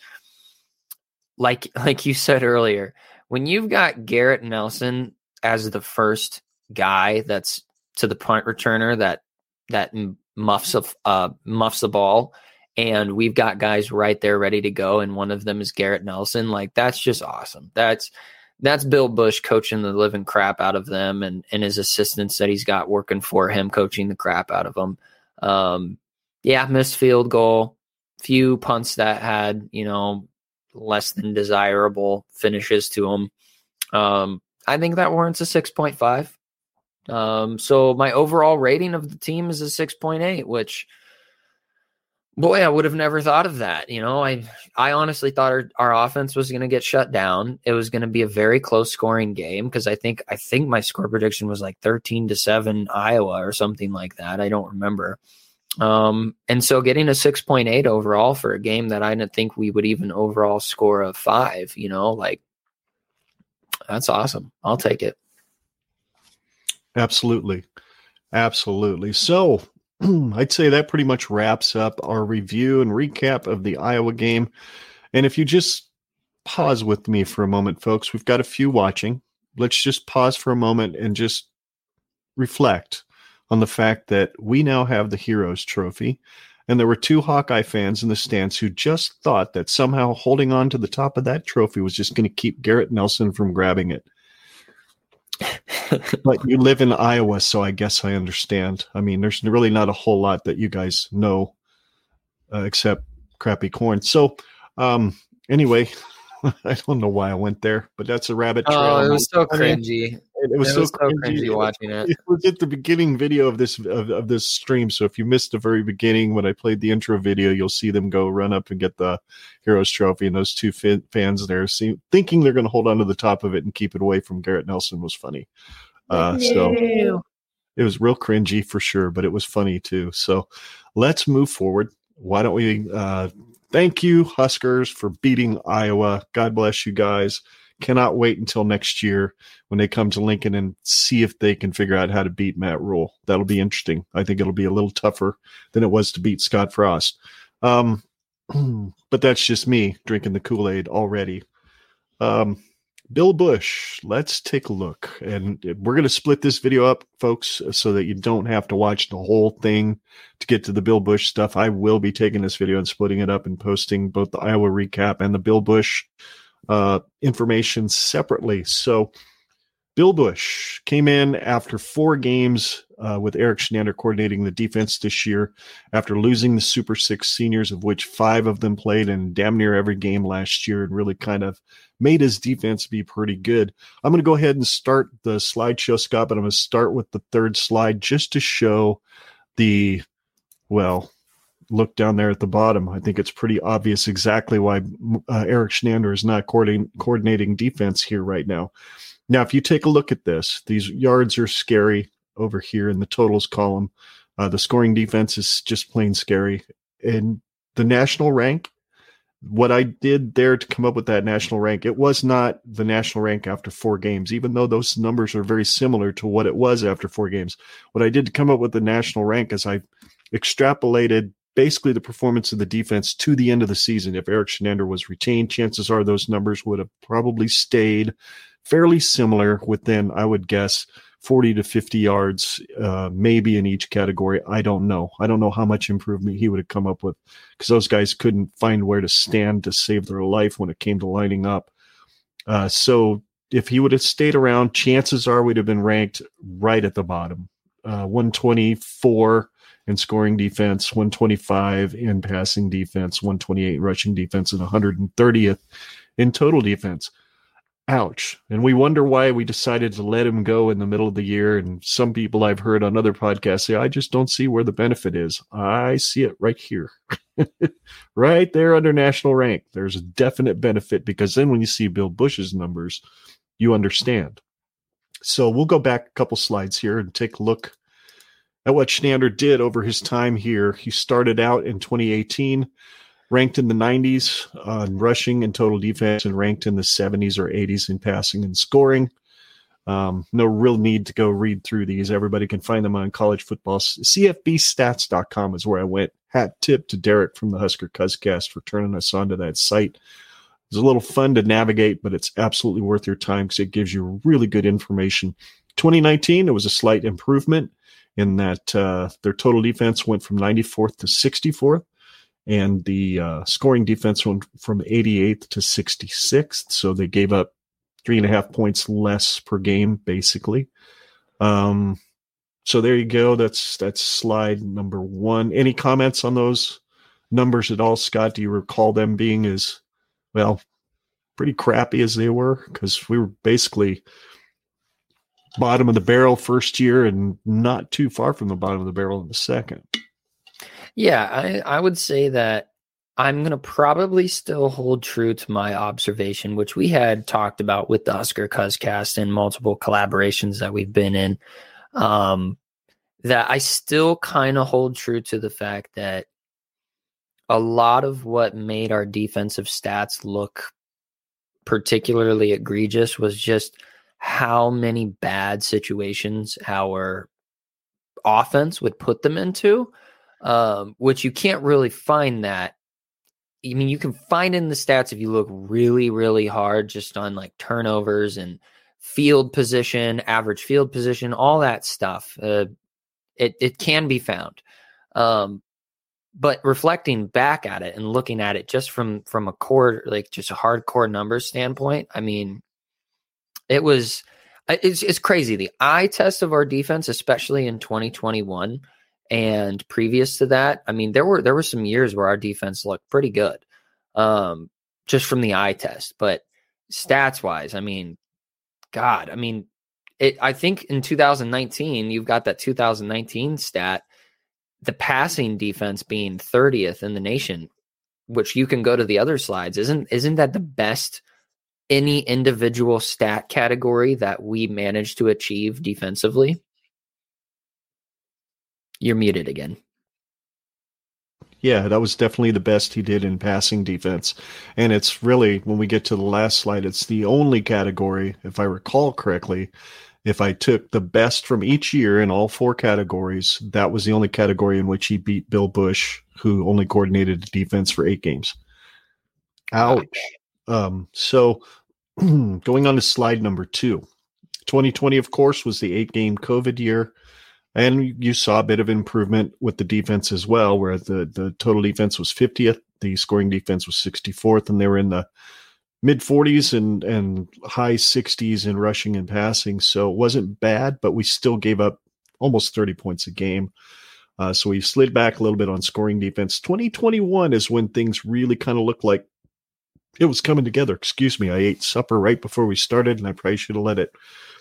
like, like you said earlier, when you've got Garrett Nelson as the first guy that's to the punt returner that that muffs a, uh, muffs the ball, and we've got guys right there ready to go, and one of them is Garrett Nelson. Like that's just awesome. That's that's Bill Busch coaching the living crap out of them and, and his assistants that he's got working for him, coaching the crap out of them. Um, yeah, missed field goal, few punts that had, you know, less than desirable finishes to them. Um, I think that warrants a 6.5. Um, so my overall rating of the team is a 6.8, which – Boy, I would have never thought of that. You know, I I honestly thought our, our offense was going to get shut down. It was going to be a very close scoring game because I think I think my score prediction was like 13 to 7 Iowa or something like that. I don't remember. Um, and so getting a 6.8 overall for a game that I didn't think we would even overall score a 5, you know, like that's awesome. I'll take it. Absolutely. Absolutely. So, I'd say that pretty much wraps up our review and recap of the Iowa game. And if you just pause with me for a moment, folks, we've got a few watching. Let's just pause for a moment and just reflect on the fact that we now have the Heroes Trophy. And there were two Hawkeye fans in the stands who just thought that somehow holding on to the top of that trophy was just going to keep Garrett Nelson from grabbing it but you live in Iowa, so I guess I understand. I mean, there's really not a whole lot that you guys know uh, except crappy corn. So, um, anyway, I don't know why I went there, but that's a rabbit trail. Oh, it was so cringy. It, it was, It so, was so cringy. cringy watching it. It was at the beginning video of this of, of this stream. So if you missed the very beginning when I played the intro video, you'll see them go run up and get the Heroes Trophy, and those two fa- fans there see, thinking they're going to hold on to the top of it and keep it away from Garrett Nelson was funny. Uh, so it was real cringy for sure, but it was funny too. So let's move forward. Why don't we uh, thank you, Huskers, for beating Iowa? God bless you guys. Cannot wait until next year when they come to Lincoln and see if they can figure out how to beat Matt Rhule. That'll be interesting. I think it'll be a little tougher than it was to beat Scott Frost. Um, but that's just me drinking the Kool Aid already. Um, Bill Busch, let's take a look. And we're going to split this video up, folks, so that you don't have to watch the whole thing to get to the Bill Busch stuff. I will be taking this video and splitting it up and posting both the Iowa recap and the Bill Busch uh, information separately. So, Bill Busch came in after four games uh, with Erik Chinander coordinating the defense this year after losing the Super Six seniors, of which five of them played in damn near every game last year and really kind of made his defense be pretty good. I'm going to go ahead and start the slideshow, Scott, but I'm going to start with the third slide just to show the, well, look down there at the bottom. I think it's pretty obvious exactly why uh, Erik Chinander is not coordinating, coordinating defense here right now. Now, if you take a look at this, these yards are scary over here in the totals column. Uh, the scoring defense is just plain scary. And the national rank, what I did there to come up with that national rank, it was not the national rank after four games, even though those numbers are very similar to what it was after four games. What I did to come up with the national rank is I extrapolated basically the performance of the defense to the end of the season. If Erik Chinander was retained, chances are those numbers would have probably stayed fairly similar within, I would guess, 40 to 50 yards, uh, maybe in each category. I don't know. I don't know how much improvement he would have come up with because those guys couldn't find where to stand to save their life when it came to lining up. Uh, so if he would have stayed around, chances are we'd have been ranked right at the bottom. Uh, 124 in scoring defense, 125 in passing defense, 128 rushing defense, and 130th in total defense. Ouch. And we wonder why we decided to let him go in the middle of the year. And some people I've heard on other podcasts say, I just don't see where the benefit is. I see it right here, right there under national rank. There's a definite benefit because then when you see Bill Busch's numbers, you understand. So we'll go back a couple slides here and take a look at what Chinander did over his time here. He started out in 2018 ranked in the 90s on rushing and total defense, and ranked in the 70s or 80s in passing and scoring. Um, no real need to go read through these. Everybody can find them on college football. CFBstats.com is where I went. Hat tip to Derek from the Husker Cuzcast for turning us onto that site. It's a little fun to navigate, but it's absolutely worth your time because it gives you really good information. 2019, it was a slight improvement in that uh, their total defense went from 94th to 64th and the uh, scoring defense went from 88th to 66th. So they gave up three and a half points less per game, basically. Um, so there you go. That's that's slide number one. Any comments on those numbers at all, Scott? Do you recall them being as well pretty crappy as they were? Because we were basically bottom of the barrel first year and not too far from the bottom of the barrel in the second. Yeah, I, I would say that I'm going to probably still hold true to my observation, which we had talked about with the Husker Cuzcast and multiple collaborations that we've been in. Um, that I still kind of hold true to the fact that a lot of what made our defensive stats look particularly egregious was just how many bad situations our offense would put them into um, which you can't really find that. I mean, you can find in the stats if you look really, really hard, just on like turnovers and field position, average field position, all that stuff. Uh, it it can be found, um, but reflecting back at it and looking at it just from from a core, like just a hardcore numbers standpoint, I mean, it was it's it's crazy. The eye test of our defense, especially in 2021 And previous to that, I mean, there were there were some years where our defense looked pretty good, um, just from the eye test. But stats wise, I mean, God, I mean, it. I think in 2019, you've got that 2019 stat, the passing defense being 30th in the nation, which you can go to the other slides. Isn't isn't that the best? Any individual stat category that we managed to achieve defensively? You're muted again. Yeah, that was definitely the best he did in passing defense. And it's really, when we get to the last slide, it's the only category, if I recall correctly, if I took the best from each year in all four categories, that was the only category in which he beat Bill Busch, who only coordinated defense for eight games. Ouch. Um, so going on to slide number two. 2020, of course, was the eight game COVID year. And you saw a bit of improvement with the defense as well, where the, the total defense was 50th, the scoring defense was 64th, and they were in the mid 40s and, and high 60s in rushing and passing. So it wasn't bad, but we still gave up almost 30 points a game. Uh, so we slid back a little bit on scoring defense. 2021 is when things really kind of look like it was coming together. Excuse me. I ate supper right before we started, and I probably should have let it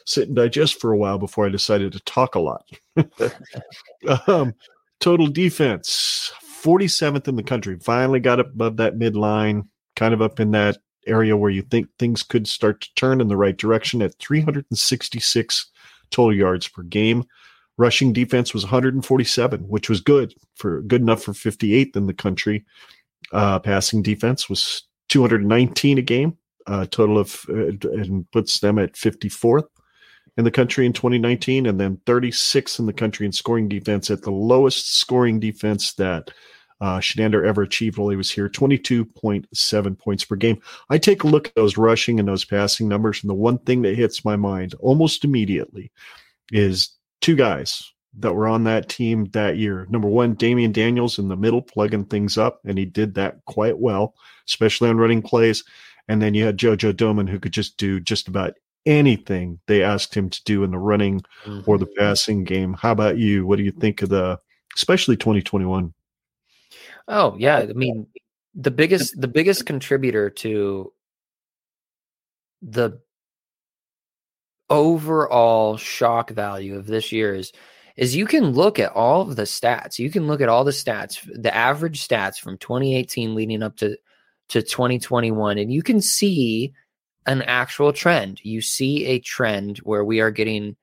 sit and digest for a while before I decided to talk a lot. um, total defense, 47th in the country. Finally got up above that midline, kind of up in that area where you think things could start to turn in the right direction at 366 total yards per game. Rushing defense was 147, which was good for good enough for 58th in the country. Uh, passing defense was 219 a game, uh, total of, uh, and puts them at 54th in the country in 2019, and then 36 in the country in scoring defense at the lowest scoring defense that uh, Chinander ever achieved while he was here 22.7 points per game. I take a look at those rushing and those passing numbers, and the one thing that hits my mind almost immediately is two guys that were on that team that year. Number one, Damion Daniels in the middle, plugging things up, and he did that quite well, especially on running plays. And then you had JoJo Domann, who could just do just about anything they asked him to do in the running or the mm-hmm. passing game. How about you? What do you think of the, especially 2021? Oh yeah, I mean the biggest the biggest contributor to the overall shock value of this year is is you can look at all of the stats. You can look at all the stats, the average stats from 2018 leading up to to 2021 and you can see an actual trend. You see a trend where we are getting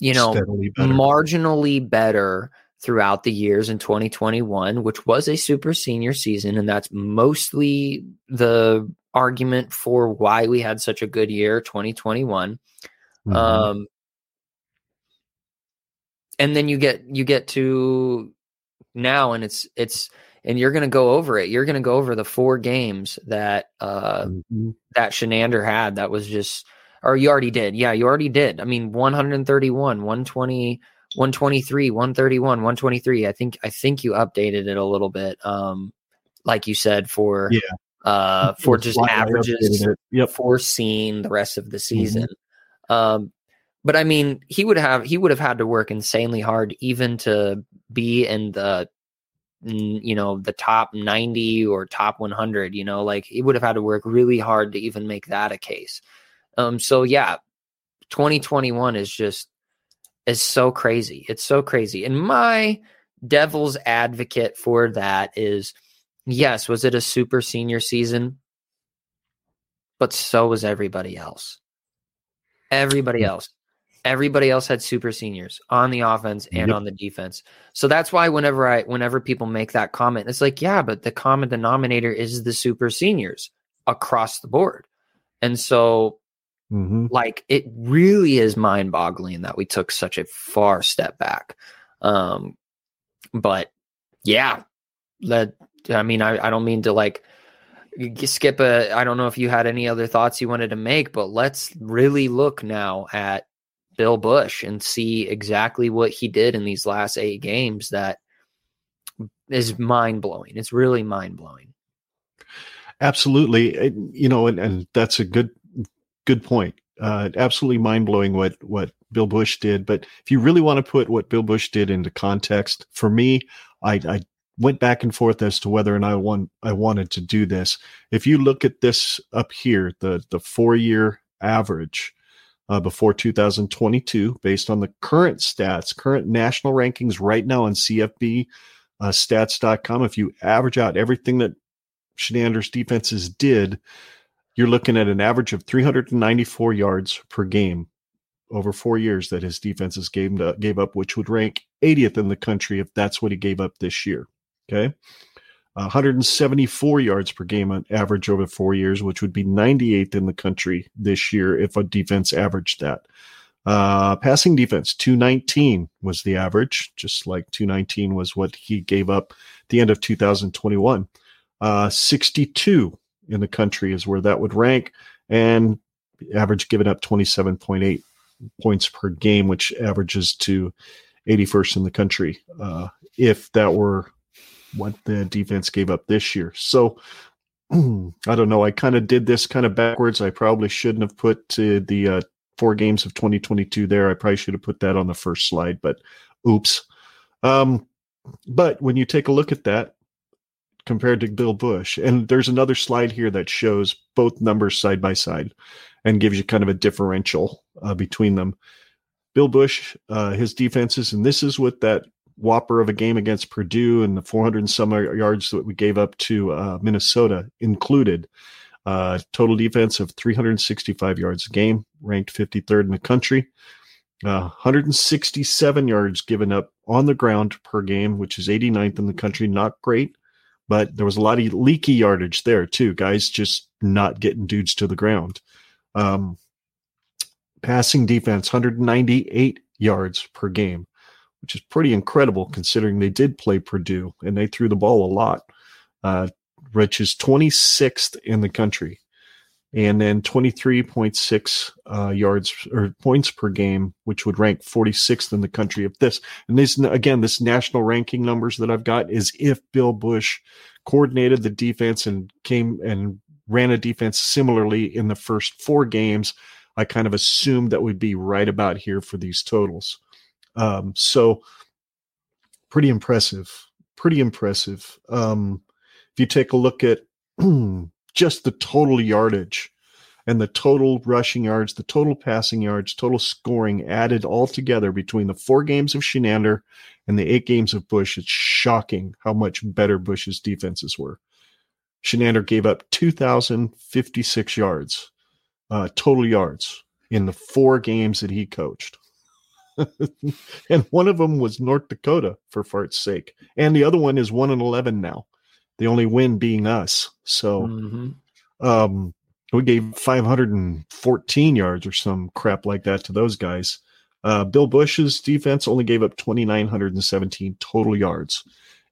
you know better. marginally better throughout the years in 2021 which was a super senior season and that's mostly the argument for why we had such a good year 2021 mm-hmm. um and then you get you get to now and it's it's and you're going to go over it. You're going to go over the four games that uh mm-hmm. that Chinander had that was just or you already did. Yeah you already did. I mean 131 120 123 131 123 i think i think you updated it a little bit um like you said for yeah. uh for just averages yep. for seeing the rest of the season. Mm-hmm. um but I mean, he would have he would have had to work insanely hard even to be in the you know the top 90 or top 100 you know like he would have had to work really hard to even make that a case. Um so yeah 2021 is just is so crazy. It's so crazy. And my devil's advocate for that is yes was it a super senior season? But so was everybody else. Everybody hmm. else everybody else had super seniors on the offense and yep. on the defense. So that's why whenever I whenever people make that comment, it's like, yeah, but the common denominator is the super seniors across the board. And so mm-hmm. like it really is mind-boggling that we took such a far step back. Um but yeah, that I mean I, I don't mean to like skip a I don't know if you had any other thoughts you wanted to make, but let's really look now at Bill Busch and see exactly what he did in these last eight games that is mind blowing. It's really mind blowing. Absolutely. You know, and, and that's a good good point. Uh, absolutely mind blowing what what Bill Busch did. But if you really want to put what Bill Busch did into context, for me, I, I went back and forth as to whether or not I want I wanted to do this. If you look at this up here, the the four year average uh, before 2022, based on the current stats, current national rankings right now on CFB uh, stats.com, if you average out everything that Chinander's defenses did, you're looking at an average of 394 yards per game over four years that his defenses gave, gave up, which would rank 80th in the country if that's what he gave up this year. Okay. 174 yards per game on average over four years, which would be 98th in the country this year if a defense averaged that. Uh, passing defense, 219 was the average, just like 219 was what he gave up at the end of 2021. Uh, 62 in the country is where that would rank, and average given up 27.8 points per game, which averages to 81st in the country. Uh, if that were what the defense gave up this year. So I don't know. I kind of did this kind of backwards. I probably shouldn't have put the uh, four games of 2022 there. I probably should have put that on the first slide, but oops. Um, but when you take a look at that compared to Bill Busch, and there's another slide here that shows both numbers side by side and gives you kind of a differential uh, between them. Bill Busch, uh, his defenses, and this is what that whopper of a game against Purdue and the 400 and some yards that we gave up to uh, Minnesota included. Uh, total defense of 365 yards a game, ranked 53rd in the country. Uh, 167 yards given up on the ground per game, which is 89th in the country. Not great, but there was a lot of leaky yardage there too. Guys just not getting dudes to the ground. Um, passing defense, 198 yards per game, which is pretty incredible considering they did play Purdue and they threw the ball a lot. Uh, is 26th in the country, and then 23.6 uh, yards or points per game, which would rank 46th in the country. If this and this again, this national ranking numbers that I've got is if Bill Busch coordinated the defense and came and ran a defense similarly in the first four games. I kind of assumed that would be right about here for these totals. Um, so pretty impressive, pretty impressive. Um, if you take a look at just the total yardage and the total rushing yards, the total passing yards, total scoring added all together between the four games of Chinander and the eight games of Busch, it's shocking how much better Busch's defenses were. Chinander gave up 2,056 yards, uh, total yards in the four games that he coached. and one of them was North Dakota, for fart's sake. And the other one is 1 and 11 now, the only win being us. So mm-hmm. um, we gave 514 yards or some crap like that to those guys. Uh, Bill Busch's defense only gave up 2,917 total yards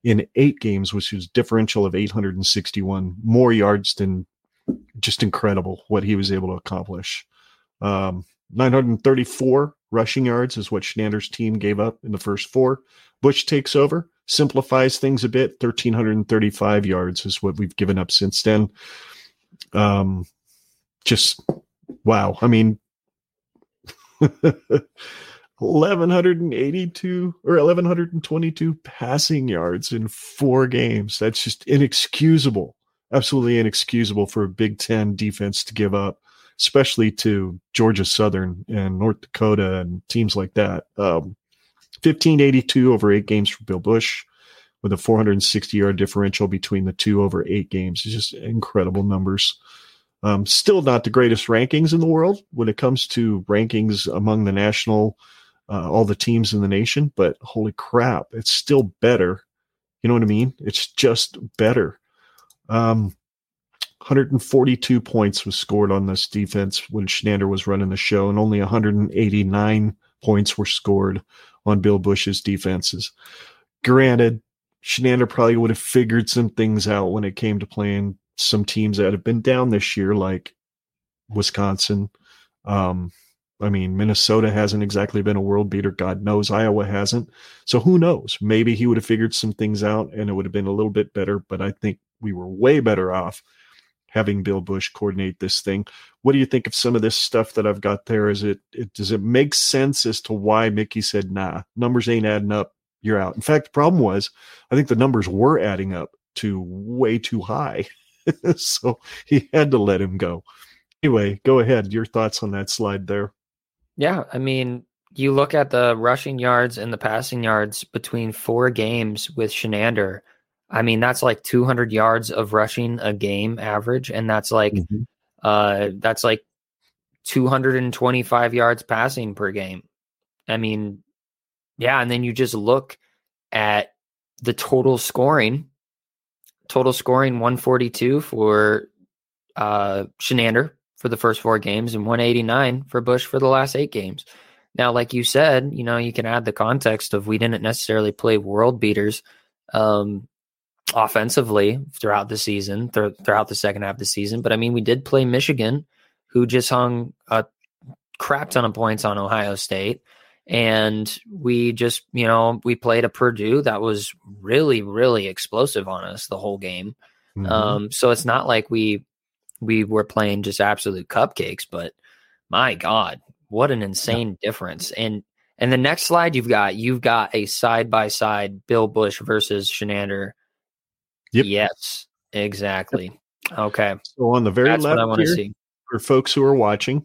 in eight games, which was differential of 861 more yards than just incredible what he was able to accomplish. Um, 934 rushing yards is what Chinander's team gave up in the first four. Busch takes over, simplifies things a bit. 1,335 yards is what we've given up since then. Um, just wow. I mean, 1182 or 1122 passing yards in four games. That's just inexcusable. Absolutely inexcusable for a Big Ten defense to give up especially to Georgia Southern and North Dakota and teams like that. Um, 1582 over eight games for Bill Busch with a 460 yard differential between the two over eight games. It's just incredible numbers. Um, still not the greatest rankings in the world when it comes to rankings among the national, uh, all the teams in the nation, but holy crap, it's still better. You know what I mean? It's just better. Um, 142 points was scored on this defense when Chinander was running the show, and only 189 points were scored on Bill Busch's defenses. Granted, Chinander probably would have figured some things out when it came to playing some teams that have been down this year, like Wisconsin. Um, I mean, Minnesota hasn't exactly been a world beater. God knows Iowa hasn't. So who knows? Maybe he would have figured some things out and it would have been a little bit better, but I think we were way better off having Bill Busch coordinate this thing. What do you think of some of this stuff that I've got there? Is it, it does it make sense as to why Mickey said, nah, numbers ain't adding up, you're out. In fact, the problem was I think the numbers were adding up to way too high. so he had to let him go. Anyway, go ahead. Your thoughts on that slide there. Yeah, I mean, you look at the rushing yards and the passing yards between four games with Chinander. I mean, that's like 200 yards of rushing a game average, and that's like mm-hmm. uh that's like 225 yards passing per game. I mean, yeah, and then you just look at the total scoring. Total scoring 142 for uh Chinander for the first four games and 189 for Busch for the last eight games. Now, like you said, you know, you can add the context of we didn't necessarily play world beaters um, offensively throughout the season, th- throughout the second half of the season. But I mean, we did play Michigan, who just hung a crap ton of points on Ohio State. And we just, you know, we played a Purdue that was really, really explosive on us the whole game. Mm-hmm. Um, so it's not like we we were playing just absolute cupcakes, but my God, what an insane yeah. difference. And and the next slide you've got you've got a side by side Bill Busch versus Chinander. Yep. Yes, exactly. Okay. So on the very That's left I here, see. for folks who are watching,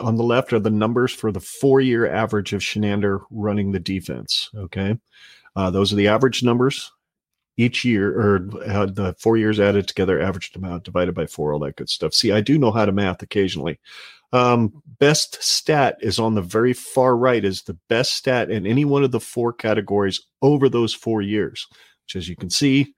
on the left are the numbers for the four year average of Chinander running the defense. Okay. Uh, those are the average numbers each year or had the four years added together, averaged amount divided by four, all that good stuff. See, I do know how to math occasionally. Um, best stat is on the very far right, is the best stat in any one of the four categories over those four years, which as you can see,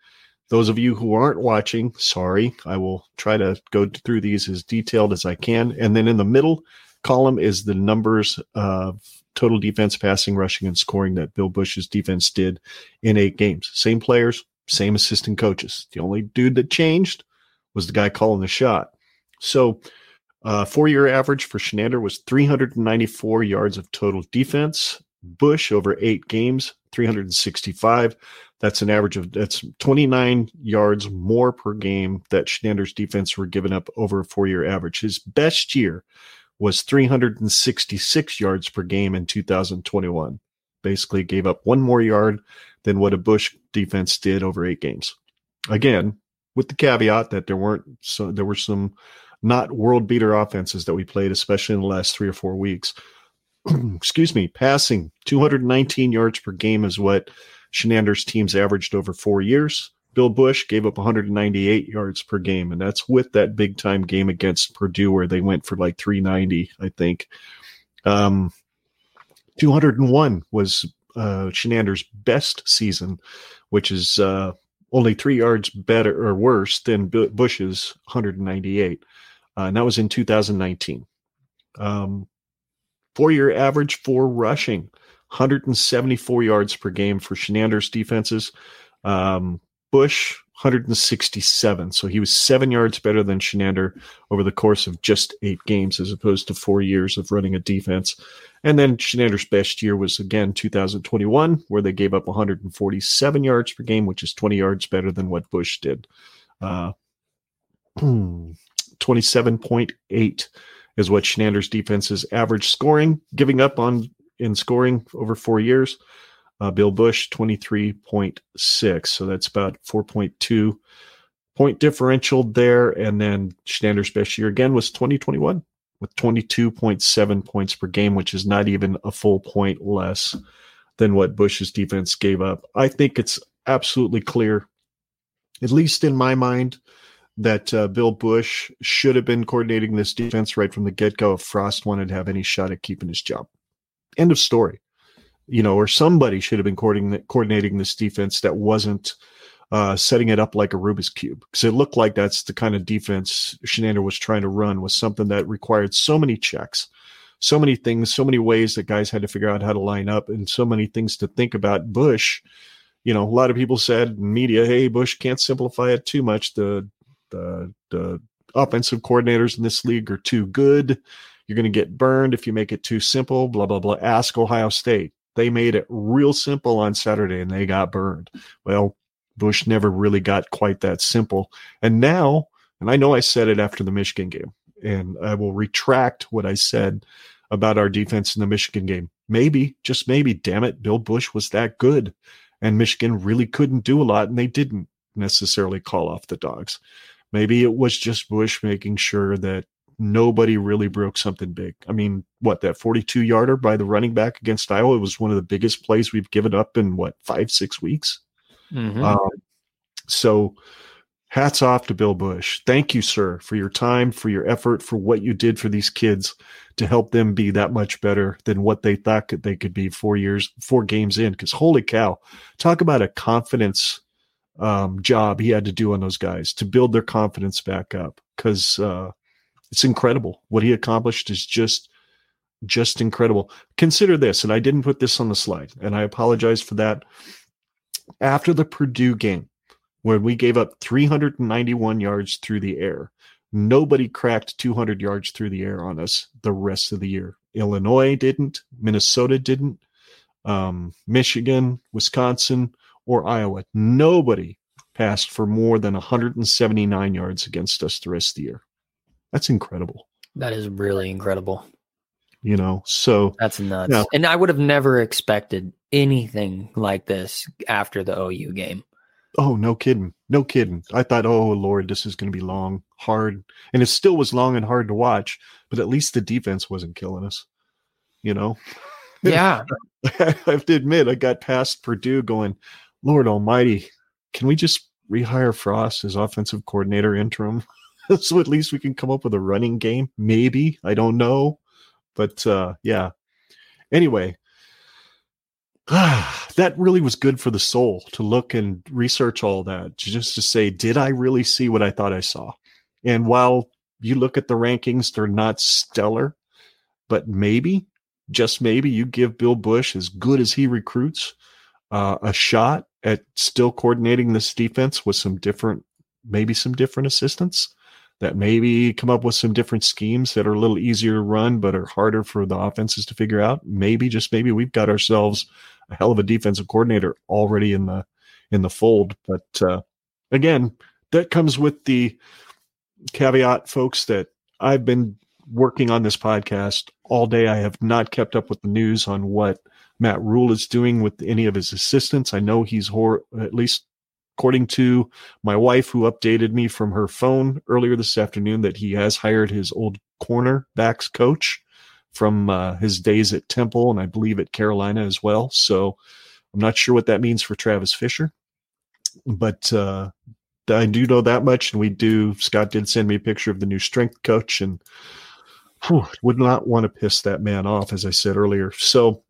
those of you who aren't watching, sorry, I will try to go through these as detailed as I can. And then in the middle column is the numbers of total defense, passing, rushing, and scoring that Bill Busch's defense did in eight games. Same players, same assistant coaches. The only dude that changed was the guy calling the shot. So, uh, four year average for Chinander was 394 yards of total defense. Busch over eight games, 365. That's an average of that's 29 yards more per game that Chinander's defense were giving up over a four year average. His best year was 366 yards per game in 2021. Basically, gave up one more yard than what a Busch defense did over eight games. Again, with the caveat that there weren't so there were some not world beater offenses that we played, especially in the last three or four weeks. Excuse me, passing 219 yards per game is what Chinander's teams averaged over four years. Bill Busch gave up 198 yards per game, and that's with that big time game against Purdue where they went for like 390, I think. Um, 201 was uh, Chinander's best season, which is uh, only three yards better or worse than Busch's 198. Uh, and that was in 2019. Um, four year average for rushing 174 yards per game for Chinander's defenses. Um, Busch 167. So he was seven yards better than Chinander over the course of just eight games, as opposed to four years of running a defense. And then Chinander's best year was again 2021, where they gave up 147 yards per game, which is 20 yards better than what Busch did. Uh, 27.8 is what Chinander's defense's average scoring, giving up on in scoring over four years. Uh, Bill Busch, 23.6. So that's about 4.2 point differential there. And then Chinander's best year again was 2021 with 22.7 points per game, which is not even a full point less than what Busch's defense gave up. I think it's absolutely clear, at least in my mind, that uh, Bill Busch should have been coordinating this defense right from the get go if Frost wanted to have any shot at keeping his job. End of story you know, or somebody should have been coordinating, this defense that wasn't uh, setting it up like a Rubik's cube because it looked like that's the kind of defense Chinander was trying to run was something that required so many checks, so many things, so many ways that guys had to figure out how to line up, and so many things to think about. Busch you know, a lot of people said in media, "Hey, Busch can't simplify it too much. The the the offensive coordinators in this league are too good." You're going to get burned if you make it too simple, blah, blah, blah. Ask Ohio State they made it real simple on Saturday and they got burned. Well, Busch never really got quite that simple. And now And I know I said it after the Michigan game, and I will retract what I said about our defense in the Michigan game. Maybe, just maybe, damn it, Bill Busch was that good. And Michigan really couldn't do a lot, and they didn't necessarily call off the dogs. Maybe it was just Busch making sure that nobody really broke something big. I mean, what that 42 yarder by the running back against Iowa was one of the biggest plays we've given up in what five six weeks. Mm-hmm. Um, so, hats off to Bill Busch. Thank you, sir, for your time, for your effort, for what you did for these kids to help them be that much better than what they thought they could be four years, four games in. Because holy cow, talk about a confidence um, job he had to do on those guys to build their confidence back up. Because uh, it's incredible what he accomplished is just just incredible. Consider this, and I didn't put this on the slide, and I apologize for that. After the Purdue game, when we gave up 391 yards through the air, nobody cracked 200 yards through the air on us the rest of the year. Illinois didn't, Minnesota didn't, um, Michigan, Wisconsin, or Iowa. Nobody passed for more than 179 yards against us the rest of the year. That's incredible. That is really incredible. You know, so that's nuts. And I would have never expected anything like this after the OU game. Oh, no kidding. No kidding. I thought, oh, Lord, this is going to be long, hard. And it still was long and hard to watch, but at least the defense wasn't killing us, you know? Yeah. I have to admit, I got past Purdue going, Lord Almighty, can we just rehire Frost as offensive coordinator interim? so at least we can come up with a running game. Maybe I don't know, but uh, yeah. Anyway, that really was good for the soul to look and research all that, just to say, did I really see what I thought I saw? And while you look at the rankings, they're not stellar, but maybe, just maybe, you give Bill Busch as good as he recruits uh, a shot at still coordinating this defense with some different, maybe some different assistants that maybe come up with some different schemes that are a little easier to run but are harder for the offenses to figure out. Maybe just maybe we've got ourselves a hell of a defensive coordinator already in the in the fold. But uh, again, that comes with the caveat, folks, that I've been working on this podcast all day. I have not kept up with the news on what Matt Rhule is doing with any of his assistants. I know he's hor- at least according to my wife, who updated me from her phone earlier this afternoon, that he has hired his old cornerbacks coach from uh, his days at Temple and I believe at Carolina as well. So I'm not sure what that means for Travis Fisher, but uh, I do know that much. And we do. Scott did send me a picture of the new strength coach, and whew, would not want to piss that man off, as I said earlier. So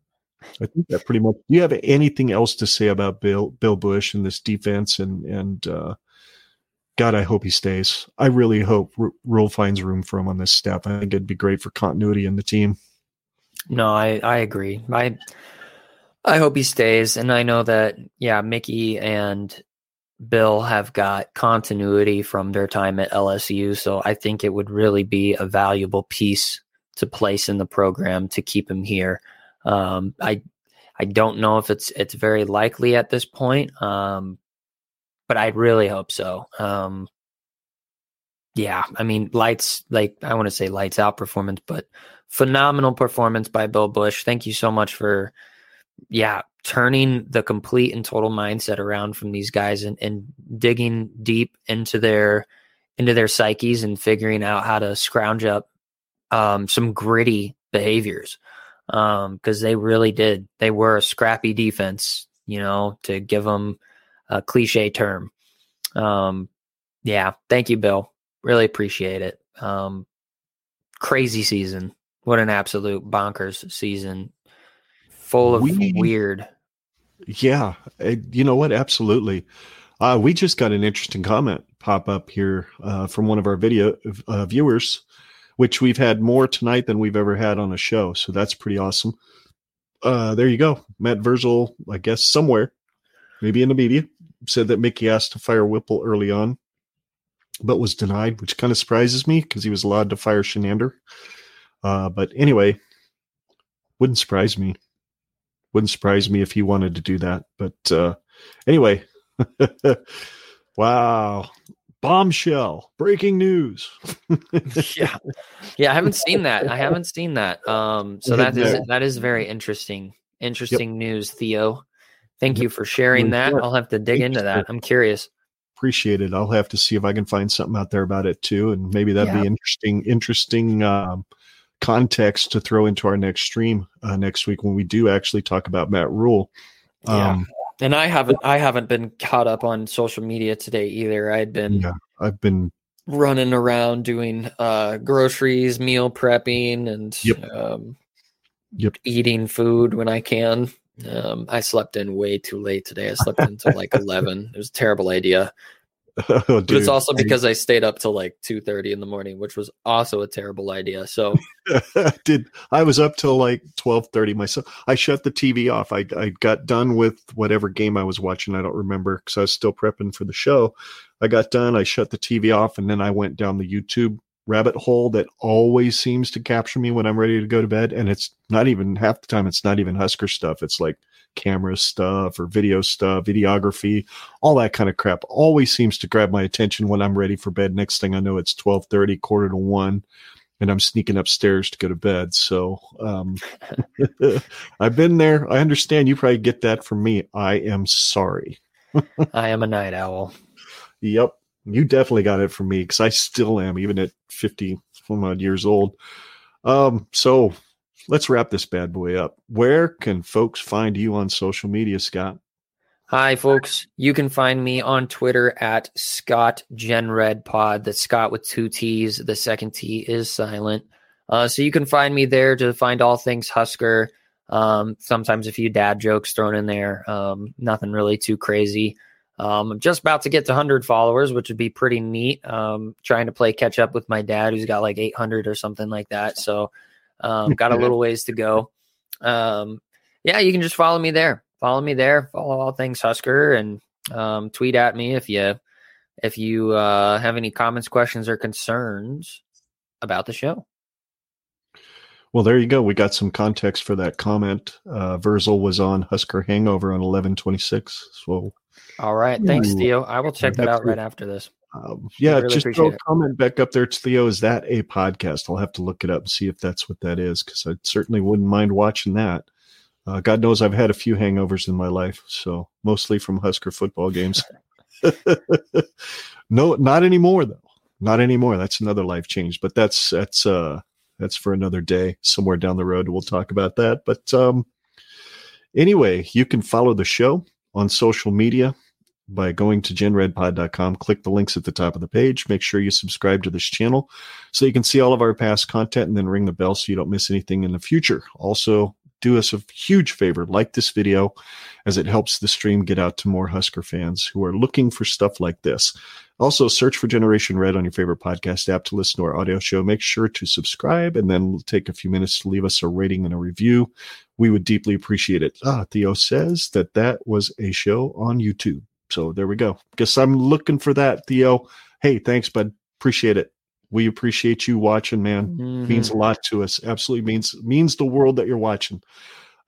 I think that pretty much. Do you have anything else to say about Bill Bill Busch and this defense and and uh, God, I hope he stays. I really hope R- Rhule finds room for him on this staff. I think it'd be great for continuity in the team. No, I I agree. I I hope he stays, and I know that yeah, Mickey and Bill have got continuity from their time at LSU, so I think it would really be a valuable piece to place in the program to keep him here. Um, I I don't know if it's it's very likely at this point, um, but I really hope so. Um, yeah, I mean, lights like I want to say lights out performance, but phenomenal performance by Bill Busch. Thank you so much for yeah turning the complete and total mindset around from these guys and, and digging deep into their into their psyches and figuring out how to scrounge up um, some gritty behaviors because um, they really did. They were a scrappy defense, you know, to give them a cliche term. Um, yeah, thank you, Bill. Really appreciate it. Um, crazy season. What an absolute bonkers season, full of we, weird. Yeah, you know what? Absolutely. Uh, we just got an interesting comment pop up here uh, from one of our video uh, viewers which we've had more tonight than we've ever had on a show. So that's pretty awesome. Uh, there you go. Matt Verzel, I guess somewhere, maybe in the media, said that Mickey asked to fire Whipple early on, but was denied, which kind of surprises me because he was allowed to fire Chinander. Uh, but anyway, wouldn't surprise me. Wouldn't surprise me if he wanted to do that. But uh, anyway, wow bombshell, breaking news. yeah, yeah, I haven't seen that. I haven't seen that. Um, so that is that is very interesting. Interesting yep. news, Theo. Thank you for sharing that. I'll have to dig into that. I'm curious. Appreciate it. I'll have to see if I can find something out there about it too, and maybe that'd yeah. be interesting. Interesting. Um, context to throw into our next stream uh, next week when we do actually talk about Matt Rhule Um, yeah. And I haven't I haven't been caught up on social media today either. I'd been yeah, I've been running around doing uh, groceries, meal prepping, and yep. Um, yep. eating food when I can. Um, I slept in way too late today. I slept until like eleven. It was a terrible idea. oh, but it's also because I, stayed up till like two thirty in the morning, which was also a terrible idea. So did I was up till like twelve thirty myself. I shut the TV off. I I got done with whatever game I was watching. I don't remember because I was still prepping for the show. I got done. I shut the TV off, and then I went down the YouTube rabbit hole that always seems to capture me when I'm ready to go to bed. And it's not even half the time. It's not even Husker stuff. It's like camera stuff or video stuff, videography, all that kind of crap always seems to grab my attention when I'm ready for bed. Next thing I know, it's 1230, quarter to one, and I'm sneaking upstairs to go to bed. So, um, I've been there. I understand you probably get that from me. I am sorry. I am a night owl. Yep. You definitely got it from me because I still am, even at 50 some odd years old. Um, so let's wrap this bad boy up. Where can folks find you on social media, Scott? Hi, folks. You can find me on Twitter at Scott Pod. That's Scott with two T's. The second T is silent. Uh, so you can find me there to find all things Husker. Um, sometimes a few dad jokes thrown in there. Um, nothing really too crazy. Um, I'm just about to get to 100 followers, which would be pretty neat. Um, trying to play catch up with my dad, who's got like 800 or something like that. So um, got a little ways to go. Um, yeah, you can just follow me there. Follow me there. Follow all things Husker and um, tweet at me if you if you uh, have any comments, questions, or concerns about the show. Well, there you go. We got some context for that comment. Uh, Verzel was on Husker Hangover on eleven twenty six. So, all right, thanks, Theo. I will check that out right after this. Um, yeah, really just throw a comment back up there to Theo. Is that a podcast? I'll have to look it up and see if that's what that is because I certainly wouldn't mind watching that. Uh, God knows I've had a few hangovers in my life, so mostly from Husker football games. no, not anymore though. Not anymore. That's another life change, but that's that's uh that's for another day. Somewhere down the road, we'll talk about that. But um, anyway, you can follow the show on social media by going to genredpod.com. Click the links at the top of the page. Make sure you subscribe to this channel so you can see all of our past content and then ring the bell so you don't miss anything in the future. Also, do us a huge favor like this video as it helps the stream get out to more Husker fans who are looking for stuff like this. Also, search for Generation Red on your favorite podcast app to listen to our audio show. Make sure to subscribe and then take a few minutes to leave us a rating and a review. We would deeply appreciate it. Ah, Theo says that that was a show on YouTube. So there we go. Guess I'm looking for that, Theo. Hey, thanks, bud. Appreciate it. We appreciate you watching, man. Mm-hmm. Means a lot to us. Absolutely means means the world that you're watching.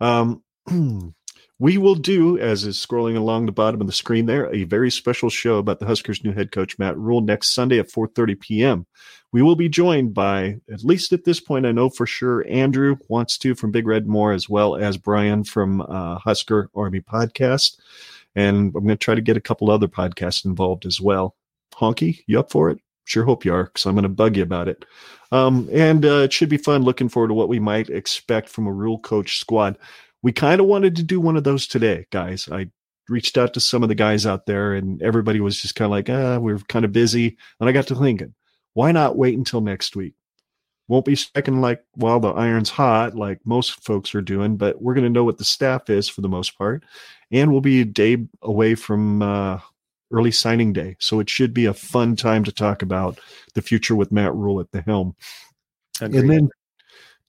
Um, we will do, as is scrolling along the bottom of the screen there, a very special show about the Huskers' new head coach Matt Rhule next Sunday at 4:30 p.m. We will be joined by, at least at this point, I know for sure, Andrew wants to from Big Red More, as well as Brian from uh, Husker Army Podcast. And I'm going to try to get a couple other podcasts involved as well. Honky, you up for it? Sure hope you are, because I'm going to bug you about it. Um, and uh, it should be fun looking forward to what we might expect from a Rhule coach squad. We kind of wanted to do one of those today, guys. I reached out to some of the guys out there, and everybody was just kind of like, ah, we're kind of busy. And I got to thinking, why not wait until next week? Won't be striking like while the iron's hot, like most folks are doing, but we're going to know what the staff is for the most part and we'll be a day away from uh, early signing day. So it should be a fun time to talk about the future with Matt Rhule at the helm. Agreed. And then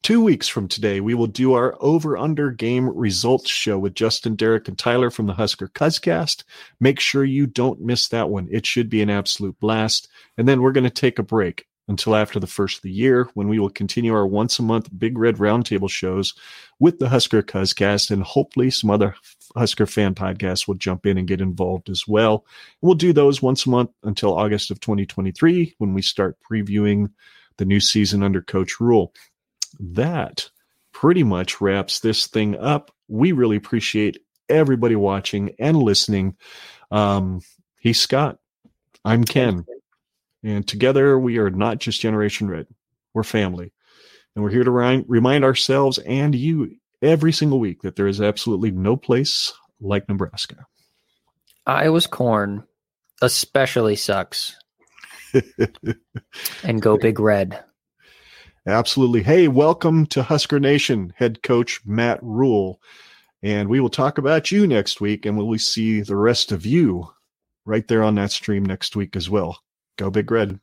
two weeks from today, we will do our over under game results show with Justin, Derek, and Tyler from the Husker Cuzcast. Make sure you don't miss that one. It should be an absolute blast. And then we're going to take a break until after the first of the year when we will continue our once a month Big Red Roundtable shows with the Husker Cuzcast and hopefully some other Husker fan podcasts will jump in and get involved as well. We'll do those once a month until August of 2023 when we start previewing the new season under Coach Rhule. That pretty much wraps this thing up. We really appreciate everybody watching and listening. Um, he's Scott. I'm Ken. And together we are not just Generation Red, we're family. And we're here to remind ourselves and you every single week that there is absolutely no place like Nebraska. Iowa's corn especially sucks. and go big red. Absolutely. Hey, welcome to Husker Nation, head coach Matt Rhule. And we will talk about you next week, and we'll see the rest of you right there on that stream next week as well. Go Big Red.